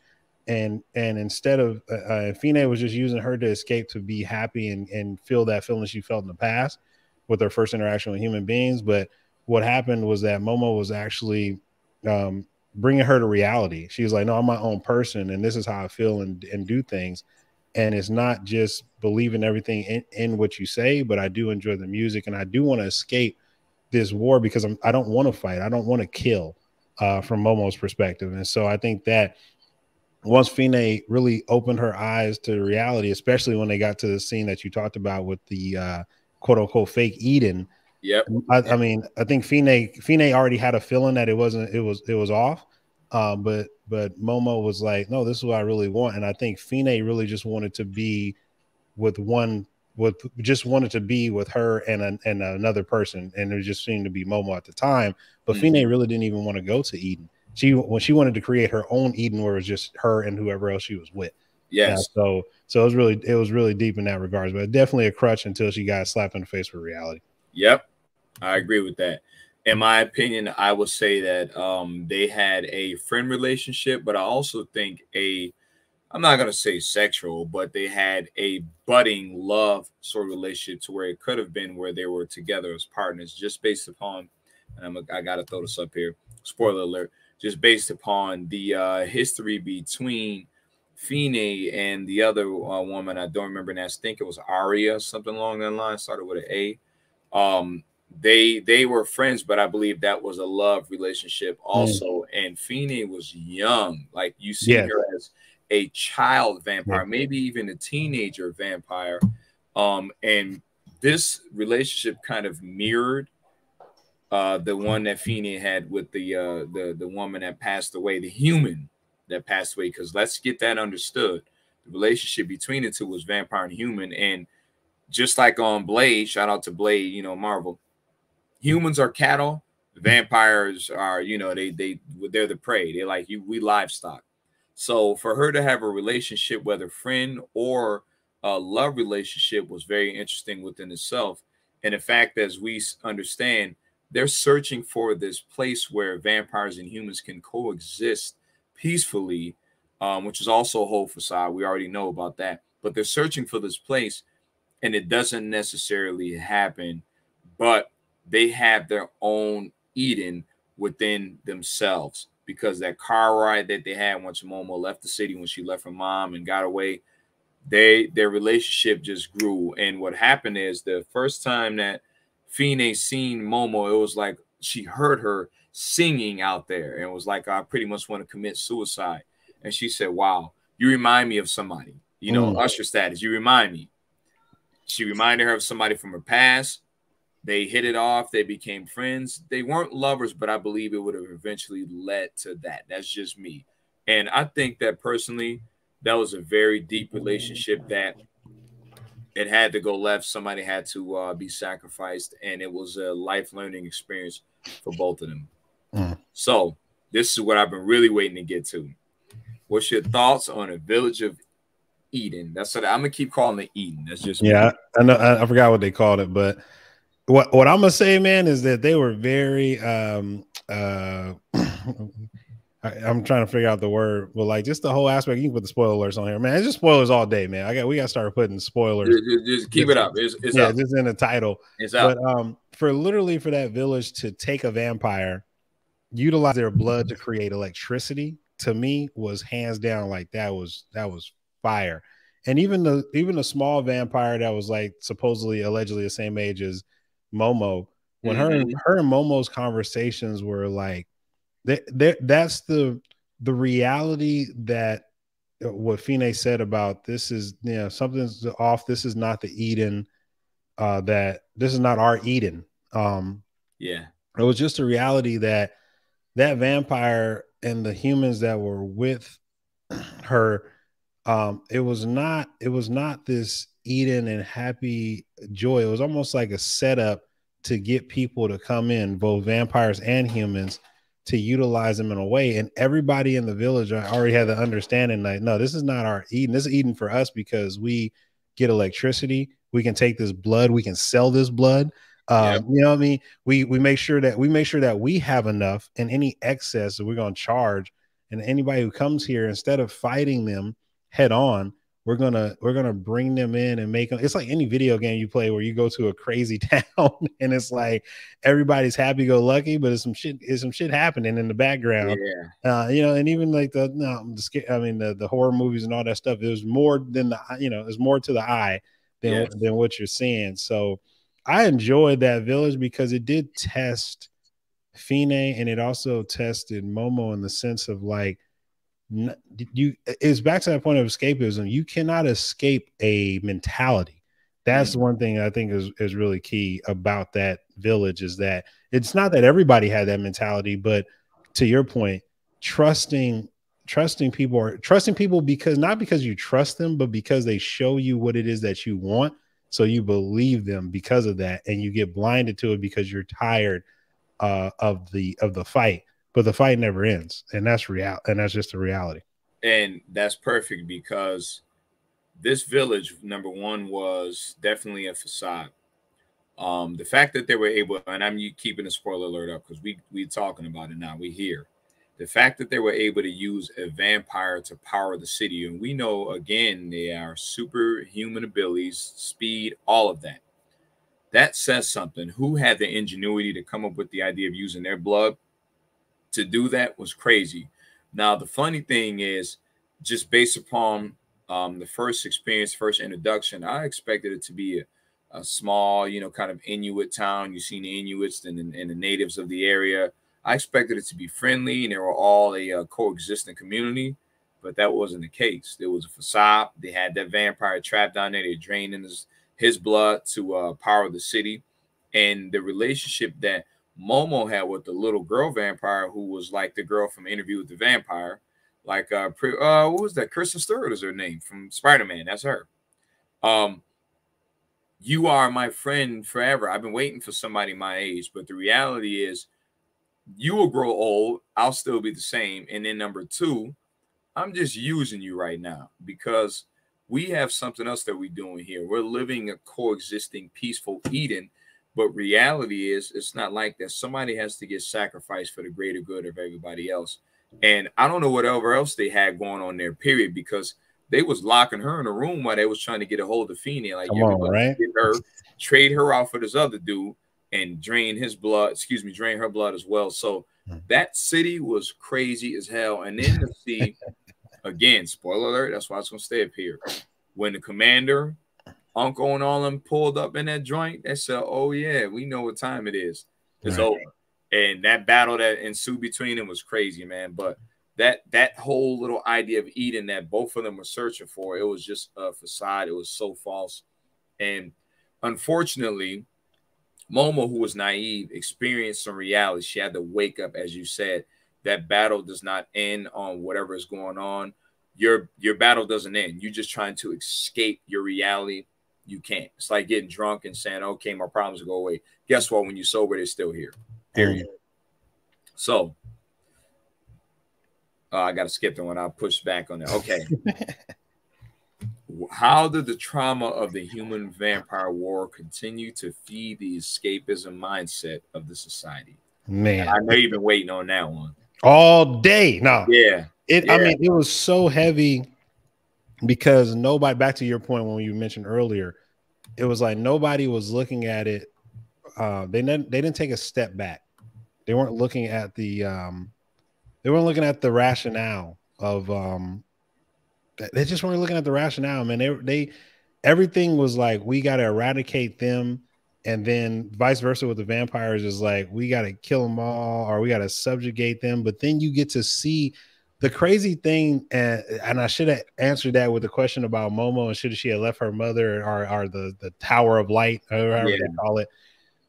Speaker 2: And and instead of uh, uh, Fine was just using her to escape to be happy and, and feel that feeling she felt in the past with her first interaction with human beings. But what happened was that Momo was actually um, bringing her to reality. She was like, "No, I'm my own person, and this is how I feel and and do things." And it's not just believing everything in, in what you say, but I do enjoy the music, and I do want to escape this war because I'm I don't want to fight. I don't want to kill, uh, from Momo's perspective. And so I think that once Fine really opened her eyes to reality, especially when they got to the scene that you talked about with the uh, quote unquote fake Eden,
Speaker 1: Yep.
Speaker 2: I, I, mean, I think Fine Fine already had a feeling that it wasn't it was it was off. Um, but but Momo was like, no, this is what I really want. And I think Fine really just wanted to be with one with just wanted to be with her and a, and another person. And it just seemed to be Momo at the time. But mm-hmm. Fine really didn't even want to go to Eden. She when she wanted to create her own Eden where it was just her and whoever else she was with.
Speaker 1: Yes.
Speaker 2: Yeah, so so it was really it was really deep in that regards, but definitely a crutch until she got slapped in the face with reality.
Speaker 1: Yep. I agree with that. In my opinion, I would say that um, they had a friend relationship, but I also think a I'm not gonna say sexual, but they had a budding love sort of relationship to where it could have been where they were together as partners, just based upon. And I'm a, I gotta throw this up here. Spoiler alert! Just based upon the uh, history between Fine and the other uh, woman, I don't remember. And I think it was Aria, something along that line, started with an A. Um, they they were friends, but I believe that was a love relationship mm. also. Mm. And Fine was young, like you see yeah. her as a child vampire, maybe even a teenager vampire. Um, and this relationship kind of mirrored uh, the one that Fine had with the uh, the the woman that passed away, the human that passed away. Because let's get that understood. The relationship between the two was vampire and human, and just like on Blade, shout out to Blade, you know Marvel humans are cattle vampires are you know they they they're the prey they're like you we livestock so for her to have a relationship whether friend or a love relationship was very interesting within itself and in fact as we understand they're searching for this place where vampires and humans can coexist peacefully um, which is also a whole facade we already know about that but they're searching for this place and it doesn't necessarily happen but they have their own Eden within themselves because that car ride that they had once Momo left the city when she left her mom and got away, they their relationship just grew. And what happened is the first time that Fine seen Momo, it was like she heard her singing out there and was like, I pretty much want to commit suicide. And she said, Wow, you remind me of somebody, you know, mm. Usher status. You remind me. She reminded her of somebody from her past. They hit it off. They became friends. They weren't lovers, but I believe it would have eventually led to that. That's just me. And I think that personally, that was a very deep relationship that it had to go left. Somebody had to uh, be sacrificed, and it was a life learning experience for both of them. Mm. So, this is what I've been really waiting to get to. What's your thoughts on a village of Eden? That's what I'm gonna keep calling it Eden. That's just
Speaker 2: yeah. Me. I know. I, I forgot what they called it, but what what I'm gonna say, man, is that they were very um uh I, am trying to figure out the word, but like just the whole aspect. You can put the spoilers on here, man. It's just spoilers all day, man. I got we got to start putting spoilers.
Speaker 1: Just, just keep it up. It's, it's
Speaker 2: yeah,
Speaker 1: up.
Speaker 2: just in the title.
Speaker 1: It's up.
Speaker 2: But um, for literally for that village to take a vampire, utilize their blood to create electricity, to me was hands down like that was that was fire. And even the even the small vampire that was like supposedly allegedly the same age as Momo, when mm-hmm. her her and Momo's conversations were like that that's the the reality that uh, what Fine said about this is you know something's off. This is not the Eden uh that this is not our Eden. Um
Speaker 1: yeah.
Speaker 2: It was just a reality that that vampire and the humans that were with her um it was not it was not this Eden and happy joy. It was almost like a setup to get people to come in, both vampires and humans, to utilize them in a way. And everybody in the village already had the understanding like, no, this is not our Eden. This is Eden for us because we get electricity. We can take this blood. We can sell this blood. Um, You know what I mean? We we make sure that we make sure that we have enough, and any excess that we're going to charge. And anybody who comes here, instead of fighting them head on, we're gonna we're gonna bring them in and make them it's like any video game you play where you go to a crazy town and it's like everybody's happy go lucky but it's some shit is some shit happening in the background.
Speaker 1: Yeah.
Speaker 2: Uh, you know and even like the no the i mean the, the horror movies and all that stuff there's more than the you know there's more to the eye than than what you're seeing. So i enjoyed that village because it did test Fine and it also tested Momo in the sense of like you it's back to that point of escapism. You cannot escape a mentality. That's mm-hmm. one thing I think is is really key about that village is that it's not that everybody had that mentality, but to your point, trusting trusting people or trusting people because not because you trust them, but because they show you what it is that you want. So you believe them because of that, and you get blinded to it because you're tired uh, of the of the fight but the fight never ends, and that's real, and that's just the reality.
Speaker 1: And that's perfect because this village, number one, was definitely a facade. Um, the fact that they were able, and I'm keeping a spoiler alert up because we we talking about it now. We hear the fact that they were able to use a vampire to power the city, and we know again they are superhuman abilities, speed, all of that. That says something. Who had the ingenuity to come up with the idea of using their blood to do that was crazy. Now, the funny thing is, just based upon um, the first experience, first introduction, I expected it to be a, a small, you know, kind of Inuit town. You've seen the Inuits and, and, the natives of the area. I expected it to be friendly and they were all a uh, coexisting community, but that wasn't the case. There was a facade. They had that vampire trapped down there. They drained in his, his blood to uh, power the city. And the relationship that Momo had with the little girl vampire who was like the girl from Interview with the Vampire. Like uh, pre- uh what was that? Kristen Stewart is her name from Spider-Man. That's her. Um, you are my friend forever. I've been waiting for somebody my age, but the reality is you will grow old, I'll still be the same. And then number two, I'm just using you right now because we have something else that we're doing here. We're living a coexisting, peaceful Eden but reality is, it's not like that. Somebody has to get sacrificed for the greater good of everybody else. And I don't know whatever else they had going on there, period, because they was locking her in a room while they was trying to get a hold of Feeney. Like,
Speaker 2: Come on, right?
Speaker 1: get her, trade her out for this other dude and drain his blood, excuse me, drain her blood as well. So Hmm. That city was crazy as hell. And then to see again, spoiler alert, that's why I was gonna stay up here. When the commander, uncle, and all them pulled up in that joint, they said, Oh yeah, we know what time it is. It's right. over. And that battle that ensued between them was crazy, man. But that that whole little idea of Eden that both of them were searching for, it was just a facade. It was so false. And unfortunately, Momo, who was naive, experienced some reality. She had to wake up, as you said. That battle does not end on whatever is going on. Your your battle doesn't end. You're just trying to escape your reality. You can't. It's like getting drunk and saying, "Okay, my problems will go away." Guess what? When you're sober, they're still here. Period. So uh, I got to skip the one. I'll push back on that. Okay. How did the trauma of the human vampire war continue to feed the escapism mindset of the society?
Speaker 2: Man,
Speaker 1: I know you've been waiting on that one
Speaker 2: all day. No,
Speaker 1: yeah,
Speaker 2: it.
Speaker 1: Yeah.
Speaker 2: I mean, it was so heavy because nobody. Back to your point when you mentioned earlier, it was like nobody was looking at it. Uh, they didn't. They didn't take a step back. They weren't looking at the. Um, they weren't looking at the rationale of um, they just weren't looking at the rationale, man. They they everything was like we got to eradicate them, and then vice versa with the vampires is like we got to kill them all or we got to subjugate them. But then you get to see the crazy thing, and and I should have answered that with the question about Momo and should she have left her mother or or the the Tower of Light or however yeah. they call it.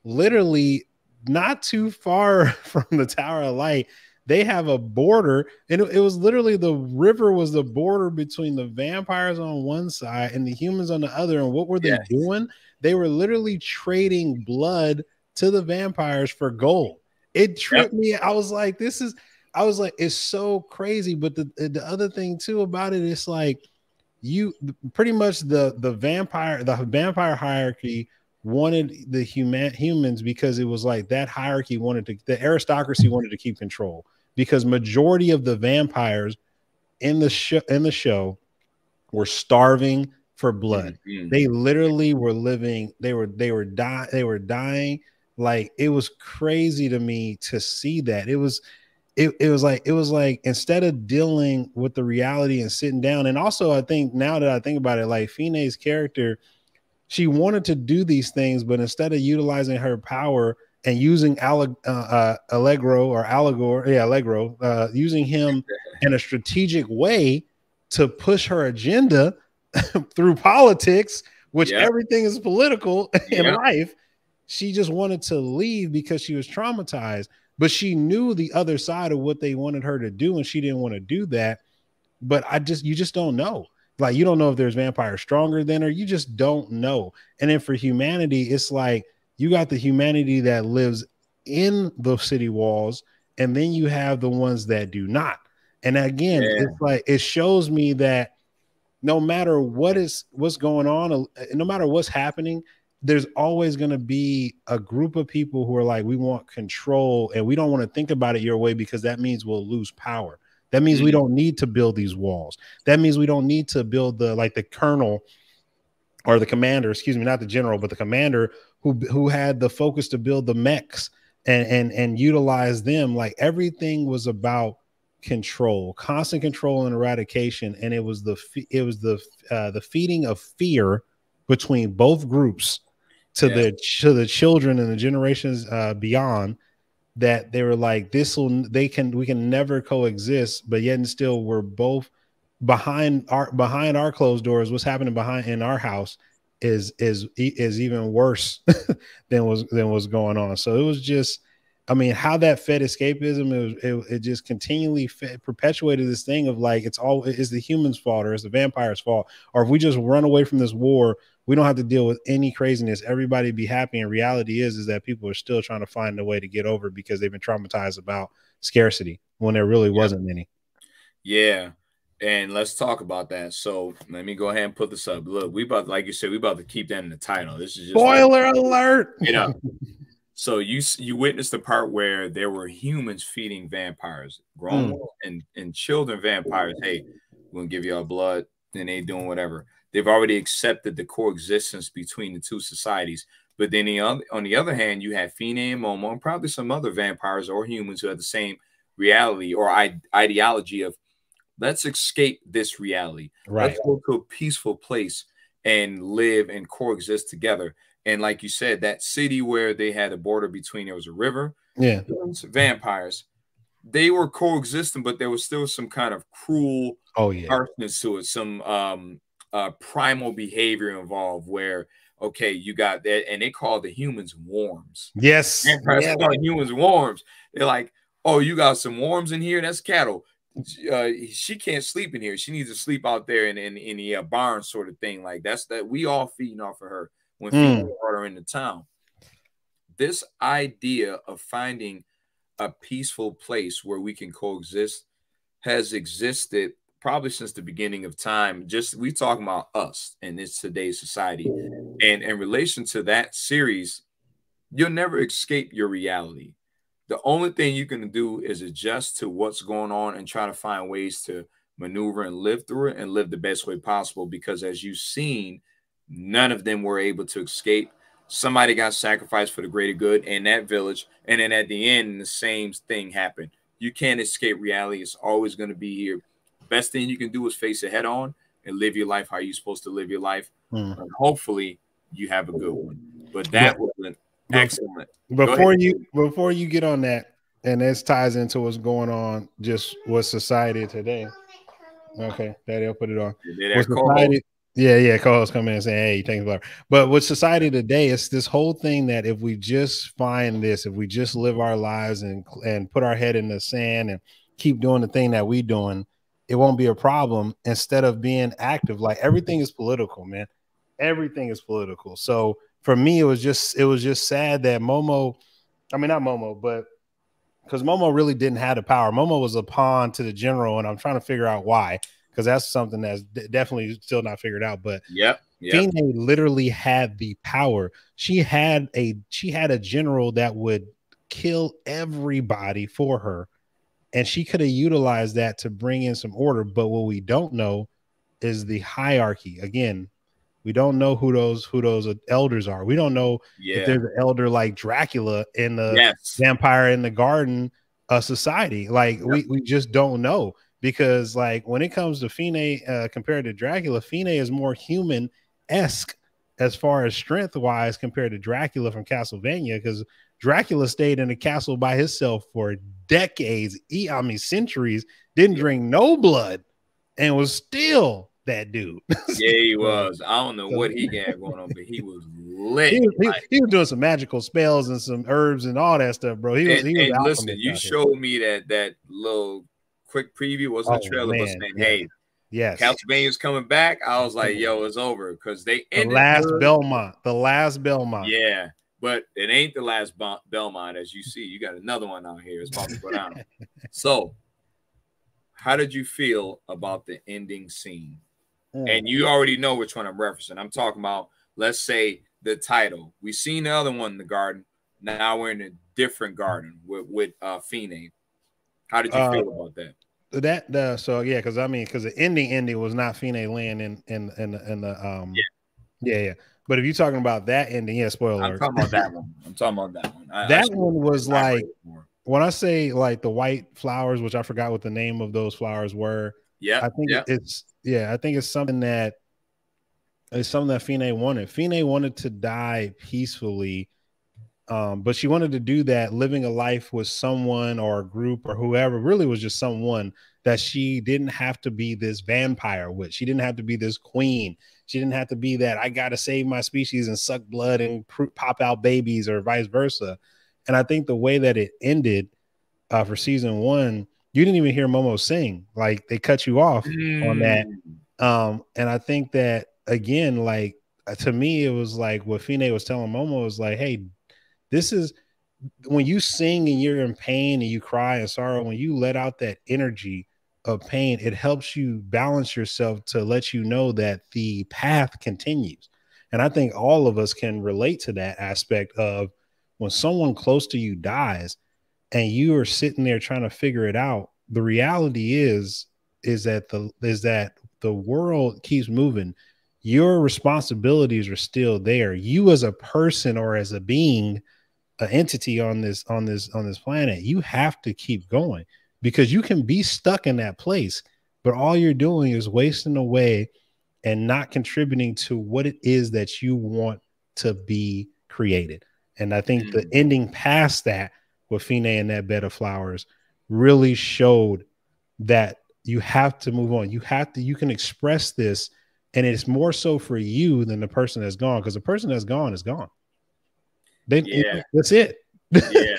Speaker 2: Literally, not too far from the Tower of Light they have a border and it, it, was literally the river was the border between the vampires on one side and the humans on the other and what were they yes. doing? They were literally trading blood to the vampires for gold. It tripped yep. me. I was like this is i was like it's so crazy. But the the other thing too about it it's like you pretty much the the vampire the vampire hierarchy wanted the human humans because it was like that hierarchy wanted to the aristocracy wanted to keep control because majority of the vampires in the show in the show were starving for blood. Mm-hmm. They literally were living. They were they were dying. They were dying. Like it was crazy to me to see that. It was it, it was like it was like instead of dealing with the reality and sitting down and also i think now that i think about it like Fine's character she wanted to do these things but instead of utilizing her power and using uh, uh, Allegro or Allegor, yeah, Allegro, uh, using him in a strategic way to push her agenda through politics, which yep. everything is political in yep. life. She just wanted to leave because she was traumatized, but she knew the other side of what they wanted her to do, and she didn't want to do that. But I just, you just don't know. Like, you don't know if there's vampires stronger than her. You just don't know. And then for humanity, it's like, you got the humanity that lives in the city walls, and then you have the ones that do not. And again, yeah. it's like it shows me that no matter what is what's going on, no matter what's happening, there's always going to be a group of people who are like, we want control and we don't want to think about it your way because that means we'll lose power. That means mm-hmm. we don't need to build these walls. That means we don't need to build the like the colonel or the commander, excuse me, not the general, but the commander who who had the focus to build the mechs and and and utilize them. Like everything was about control, constant control and eradication, and it was the it was the uh, the feeding of fear between both groups to yeah. the to the children and the generations uh, beyond that they were like this will they can we can never coexist but yet and still we're both behind our behind our closed doors what's happening behind in our house is is is even worse than was than was going on. So it was just, I mean, how that fed escapism, it, it, it just continually fed, perpetuated this thing of like it's all is the human's fault or it's the vampire's fault, or if we just run away from this war, we don't have to deal with any craziness. Everybody be happy. And reality is is that people are still trying to find a way to get over because they've been traumatized about scarcity when there really yeah. wasn't any.
Speaker 1: Yeah. And let's talk about that. So let me go ahead and put this up. Look, we about like you said, we about to keep that in the title. This is just
Speaker 2: spoiler like, alert.
Speaker 1: You know. so you you witnessed the part where there were humans feeding vampires, grown mm. and and children vampires. Hey, we're gonna give y'all blood, and they doing whatever. They've already accepted the coexistence between the two societies. But then the other, on the other hand, you have Fine and Momo, and probably some other vampires or humans who have the same reality or ideology of let's escape this reality.
Speaker 2: Right.
Speaker 1: Let's go to a peaceful place and live and coexist together. And like you said, that city where they had a border between there was a river,
Speaker 2: yeah,
Speaker 1: vampires, they were coexisting, but there was still some kind of cruel
Speaker 2: oh yeah
Speaker 1: harshness to it, some um uh primal behavior involved where okay, you got that, and they call the humans worms.
Speaker 2: Yes,
Speaker 1: vampires yeah. call humans worms. They're like, oh, you got some worms in here. That's cattle. Uh, she can't sleep in here. She needs to sleep out there in in, in the uh, barn, sort of thing. Like that's that we all feeding off of her when mm. people brought her into town. This idea of finding a peaceful place where we can coexist has existed probably since the beginning of time. Just we talking about us and it's today's society. And in relation to that series, you'll never escape your reality. The only thing you can do is adjust to what's going on and try to find ways to maneuver and live through it and live the best way possible. Because as you've seen, none of them were able to escape. Somebody got sacrificed for the greater good in that village. And then at the end, the same thing happened. You can't escape reality. It's always going to be here. Best thing you can do is face it head on and live your life how you're supposed to live your life. Mm. And hopefully you have a good one. But that yeah. was an excellent.
Speaker 2: Before you before you get on that, and this ties into what's going on just with society today. Okay, Daddy, I'll put it on. Society, yeah, yeah, co-host come in and say, "Hey, thanks, brother." But with society today, it's this whole thing that if we just find this, if we just live our lives and and put our head in the sand and keep doing the thing that we doing, it won't be a problem. Instead of being active, like everything is political, man. Everything is political. So for me, it was just it was just sad that Momo, I mean not Momo, but because Momo really didn't have the power. Momo was a pawn to the general, and I'm trying to figure out why because that's something that's definitely still not figured out. But
Speaker 1: yeah, yep.
Speaker 2: Fine literally had the power. She had a she had a general that would kill everybody for her, and she could have utilized that to bring in some order. But what we don't know is the hierarchy. Again, we don't know who those who those elders are. We don't know yeah. if there's an elder like Dracula in the yes. vampire in the garden uh, society. Like yep. we we just don't know because like when it comes to Fine uh, compared to Dracula, Fine is more human esque as far as strength wise compared to Dracula from Castlevania because Dracula stayed in a castle by himself for decades, I mean centuries, didn't drink no blood, and was still that dude.
Speaker 1: yeah, he uh, was. I don't know what he got going on, but he was lit.
Speaker 2: He was, he, he was, doing some magical spells and some herbs and all that stuff, bro. He was.
Speaker 1: And,
Speaker 2: he
Speaker 1: was listen, you showed here. me that that little quick preview wasn't oh, a trailer, man. saying, "Hey,
Speaker 2: yes,
Speaker 1: Castlevania's coming back." I was like, "Yo, it's over," because they
Speaker 2: the last good. Belmont, the last Belmont.
Speaker 1: Yeah, but it ain't the last Belmont, as you see. You got another one out here. It's about to go down. so, how did you feel about the ending scene? Mm. And you already know which one I'm referencing. I'm talking about, let's say, the title. We seen the other one in the garden. Now we're in a different garden with with uh Fine. How did you uh, feel about that?
Speaker 2: That the so yeah, because I mean, because the ending ending was not Fine Land in in in the, in the um yeah. yeah yeah. But if you're talking about that ending, yeah, spoiler.
Speaker 1: I'm talking about that one. I'm talking about that one.
Speaker 2: I, that I one was like when I say like the white flowers, which I forgot what the name of those flowers were.
Speaker 1: Yeah,
Speaker 2: I think
Speaker 1: yeah.
Speaker 2: it's yeah, I think it's something that it's something that Fine wanted. Fine wanted to die peacefully, um, but she wanted to do that living a life with someone or a group or whoever. Really, was just someone that she didn't have to be this vampire with. She didn't have to be this queen. She didn't have to be that I got to save my species and suck blood and pop out babies or vice versa. And I think the way that it ended uh, for season one you didn't even hear Momo sing. Like they cut you off mm. on that. Mm. Um, and I think that again, like uh, to me, it was like what Fine was telling Momo was like, hey, this is when you sing and you're in pain and you cry and sorrow, when you let out that energy of pain, it helps you balance yourself to let you know that the path continues. And I think all of us can relate to that aspect of when someone close to you dies, and you are sitting there trying to figure it out the reality is is that the is that the world keeps moving your responsibilities are still there. You as a person or as a being, an entity on this on this on this planet, you have to keep going because you can be stuck in that place, but all you're doing is wasting away and not contributing to what it is that you want to be created. And I think the mm. ending past that with Fine and that bed of flowers really showed that you have to move on. You have to, you can express this, and it's more so for you than the person that's gone, because the person that's gone is gone. Then yeah. that's it. Yeah.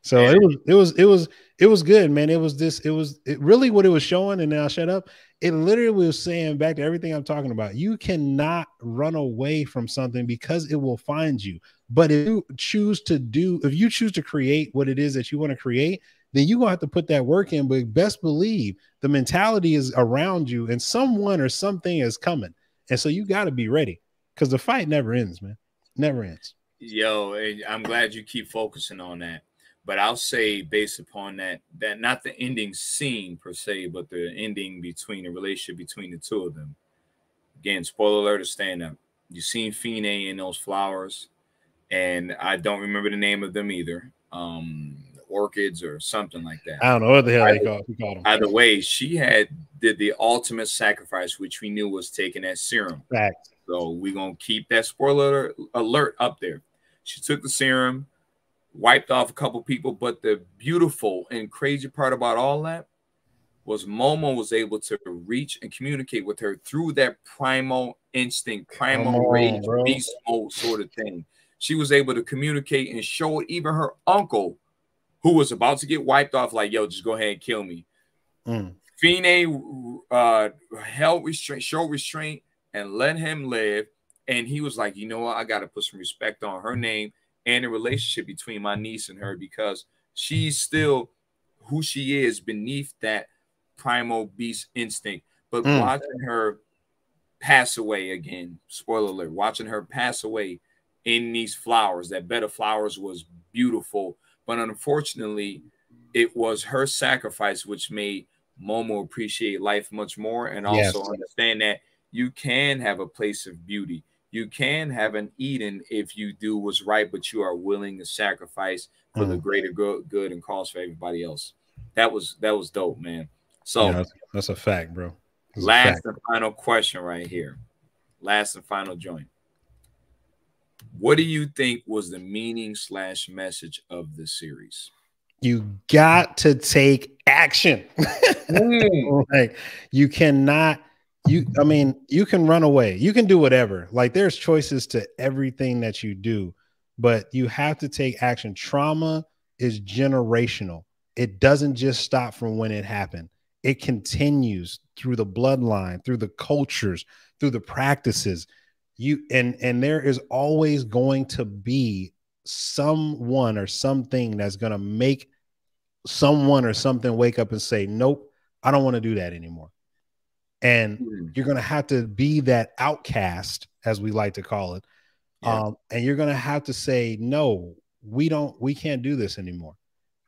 Speaker 2: so yeah. it was it was it was it was good, man. It was this, it was it really what it was showing, and now shut up. It literally was saying back to everything I'm talking about. You cannot run away from something because it will find you. But if you choose to do, if you choose to create what it is that you want to create, then you're gonna have to put that work in. But best believe the mentality is around you, and someone or something is coming. And so you got to be ready because the fight never ends, man. Never ends.
Speaker 1: Yo, I'm glad you keep focusing on that. But I'll say, based upon that, that not the ending scene per se, but the ending between the relationship between the two of them. Again, spoiler alert: stand up. You seen Fine in those flowers, and I don't remember the name of them either. Um, orchids or something like that.
Speaker 2: I don't know what the hell either, they call, called them.
Speaker 1: Either way, she had did the ultimate sacrifice, which we knew was taking that serum.
Speaker 2: Fact.
Speaker 1: So we're gonna keep that spoiler alert up there. She took the serum, wiped off a couple people, but the beautiful and crazy part about all that was Momo was able to reach and communicate with her through that primal instinct, primal on, rage, bro. beast mode sort of thing. She was able to communicate and show even her uncle who was about to get wiped off, like, yo, just go ahead and kill me. Mm. Fine uh, held restraint, showed restraint, and let him live. And he was like, you know what? I got to put some respect on her name and the relationship between my niece and her because she's still who she is beneath that primal beast instinct. But mm. watching her pass away again, spoiler alert, watching her pass away in these flowers, that bed of flowers was beautiful but unfortunately, it was her sacrifice which made Momo appreciate life much more and also yes. understand that you can have a place of beauty. You can have an Eden if you do what's right, but you are willing to sacrifice for mm. the greater good, good and cause for everybody else. That was that was dope, man. So yeah,
Speaker 2: that's, that's, a fact, bro.
Speaker 1: That's last fact. and final question right here. Last and final joint. What do you think was the meaning slash message of the series?
Speaker 2: You got to take action. Mm. like you cannot you I mean, you can run away. You can do whatever. Like there's choices to everything that you do, but you have to take action. Trauma is generational. It doesn't just stop from when it happened. It continues through the bloodline, through the cultures, through the practices you and and there is always going to be someone or something that's going to make someone or something wake up and say nope i don't want to do that anymore and mm. you're going to have to be that outcast as we like to call it yeah. um, and you're going to have to say no we don't we can't do this anymore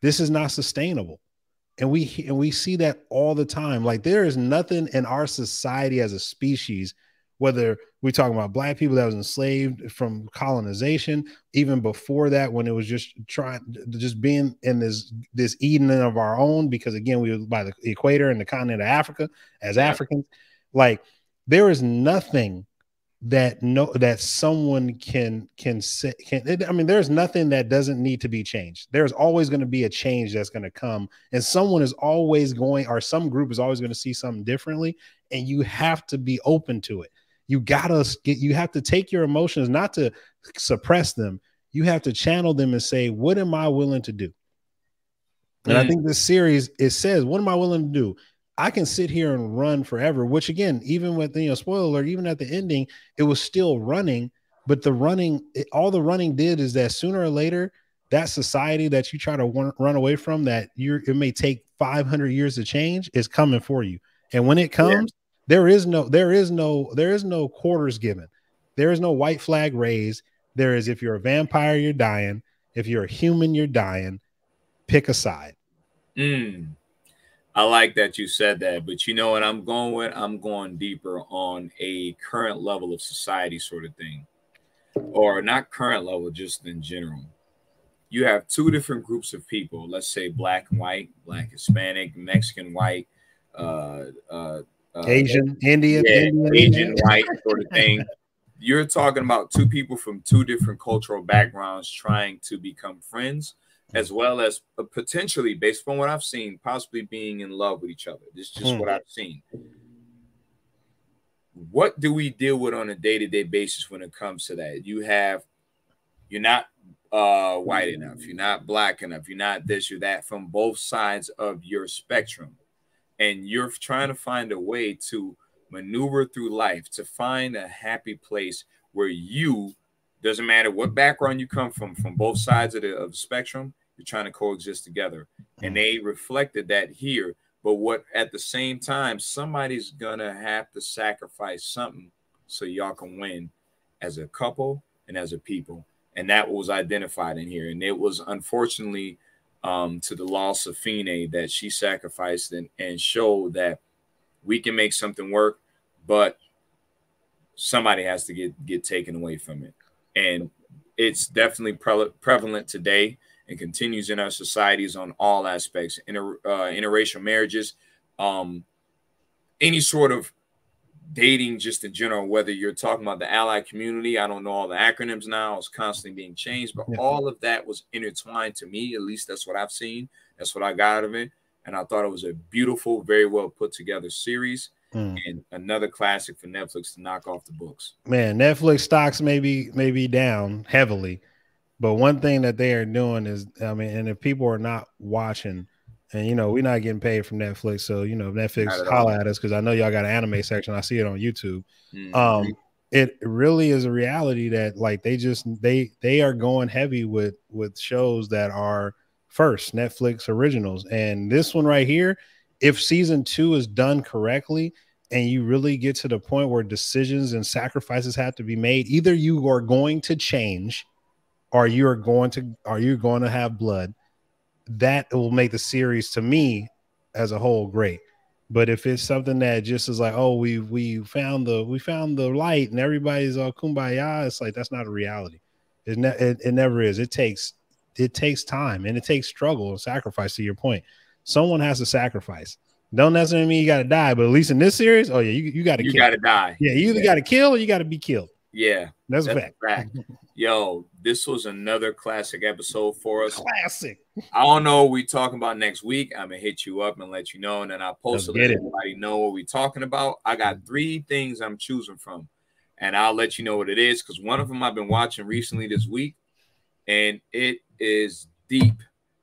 Speaker 2: this is not sustainable and we and we see that all the time like there is nothing in our society as a species whether we're talking about black people that was enslaved from colonization, even before that, when it was just trying, just being in this this Eden of our own, because again, we were by the equator and the continent of Africa as Africans. Like there is nothing that no that someone can can say can i mean there's nothing that doesn't need to be changed. There's always going to be a change that's going to come and someone is always going or some group is always going to see something differently and you have to be open to it you gotta get you have to take your emotions not to suppress them. You have to channel them and say what am i willing to do? And mm. i think this series it says what am i willing to do? I can sit here and run forever which again even with you know spoiler alert even at the ending it was still running but the running it, all the running did is that sooner or later that society that you try to run away from that you're it may take 500 years to change is coming for you. And when it comes there is no, there is no, there is no quarters given. There is no white flag raised. There is if you're a vampire, you're dying. If you're a human, you're dying. Pick a side.
Speaker 1: Mm. I like that you said that, but you know what I'm going with? I'm going deeper on a current level of society sort of thing. Or not current level, just in general. You have two different groups of people, let's say black and white, black, Hispanic, Mexican, white, uh, uh, uh
Speaker 2: Asian, Indian,
Speaker 1: yeah, Indian, Asian, white sort of thing. You're talking about two people from two different cultural backgrounds trying to become friends as well as potentially, based on what I've seen, possibly being in love with each other. This is just hmm. what I've seen. What do we deal with on a day-to-day basis when it comes to that? You have, you're not uh, white enough, you're not black enough, you're not this, you're that from both sides of your spectrum, and you're trying to find a way to maneuver through life to find a happy place where you doesn't matter what background you come from from both sides of the, of the spectrum you're trying to coexist together. And mm. they reflected that here. But what at the same time, somebody's gonna have to sacrifice something so y'all can win as a couple and as a people. And that was identified in here. And it was unfortunately um, to the loss of Fine that she sacrificed and, and showed that we can make something work, but somebody has to get get taken away from it. And it's definitely pre- prevalent today and continues in our societies on all aspects inter, uh, interracial marriages um, any sort of dating just in general whether you're talking about the allied community i don't know all the acronyms now it's constantly being changed but yeah. all of that was intertwined to me at least that's what i've seen that's what i got out of it and i thought it was a beautiful very well put together series mm. and another classic for netflix to knock off the books
Speaker 2: man netflix stocks may be, may be down heavily but one thing that they are doing is, I mean, and if people are not watching, and you know, we're not getting paid from Netflix, so you know, Netflix holla at us because I know y'all got an anime section. I see it on YouTube. Mm-hmm. Um, it really is a reality that like they just they they are going heavy with with shows that are first Netflix originals, and this one right here, if season two is done correctly, and you really get to the point where decisions and sacrifices have to be made, either you are going to change or you're going to are you going to have blood that will make the series to me as a whole great. But if it's something that just is like oh we we found the we found the light and everybody's all kumbaya it's like that's not a reality. It, ne- it, it never is. It takes it takes time and it takes struggle and sacrifice to your point. Someone has to sacrifice. Don't necessarily mean you got to die but at least in this series oh yeah you, you got to
Speaker 1: you got to die.
Speaker 2: Yeah you either yeah. got to kill or you got to be killed
Speaker 1: yeah
Speaker 2: that's, that's a fact.
Speaker 1: fact. Yo, this was another classic episode for us.
Speaker 2: Classic.
Speaker 1: I don't know what we talking about next week. I'm gonna hit you up and let you know, and then I'll post it. Let everybody know what we talking about. I got mm-hmm. three things I'm choosing from, and I'll let you know what it is because one of them I've been watching recently this week, and it is deep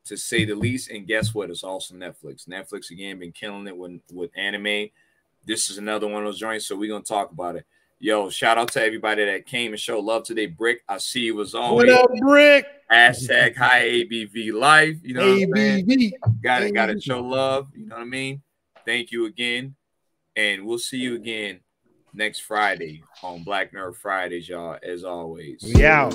Speaker 1: to say the least. And guess what? It's also Netflix. Netflix again been killing it with with anime. This is another one of those joints, so we're gonna talk about it. Yo, shout out to everybody that came and showed love today. Brick, I see you as always.
Speaker 2: What up, Brick?
Speaker 1: Hashtag high ABV life. You know ABV. Got it, got to show love. You know what I mean? Thank you again. And we'll see you again next Friday on Black Nerd Fridays, y'all, as always.
Speaker 2: We out.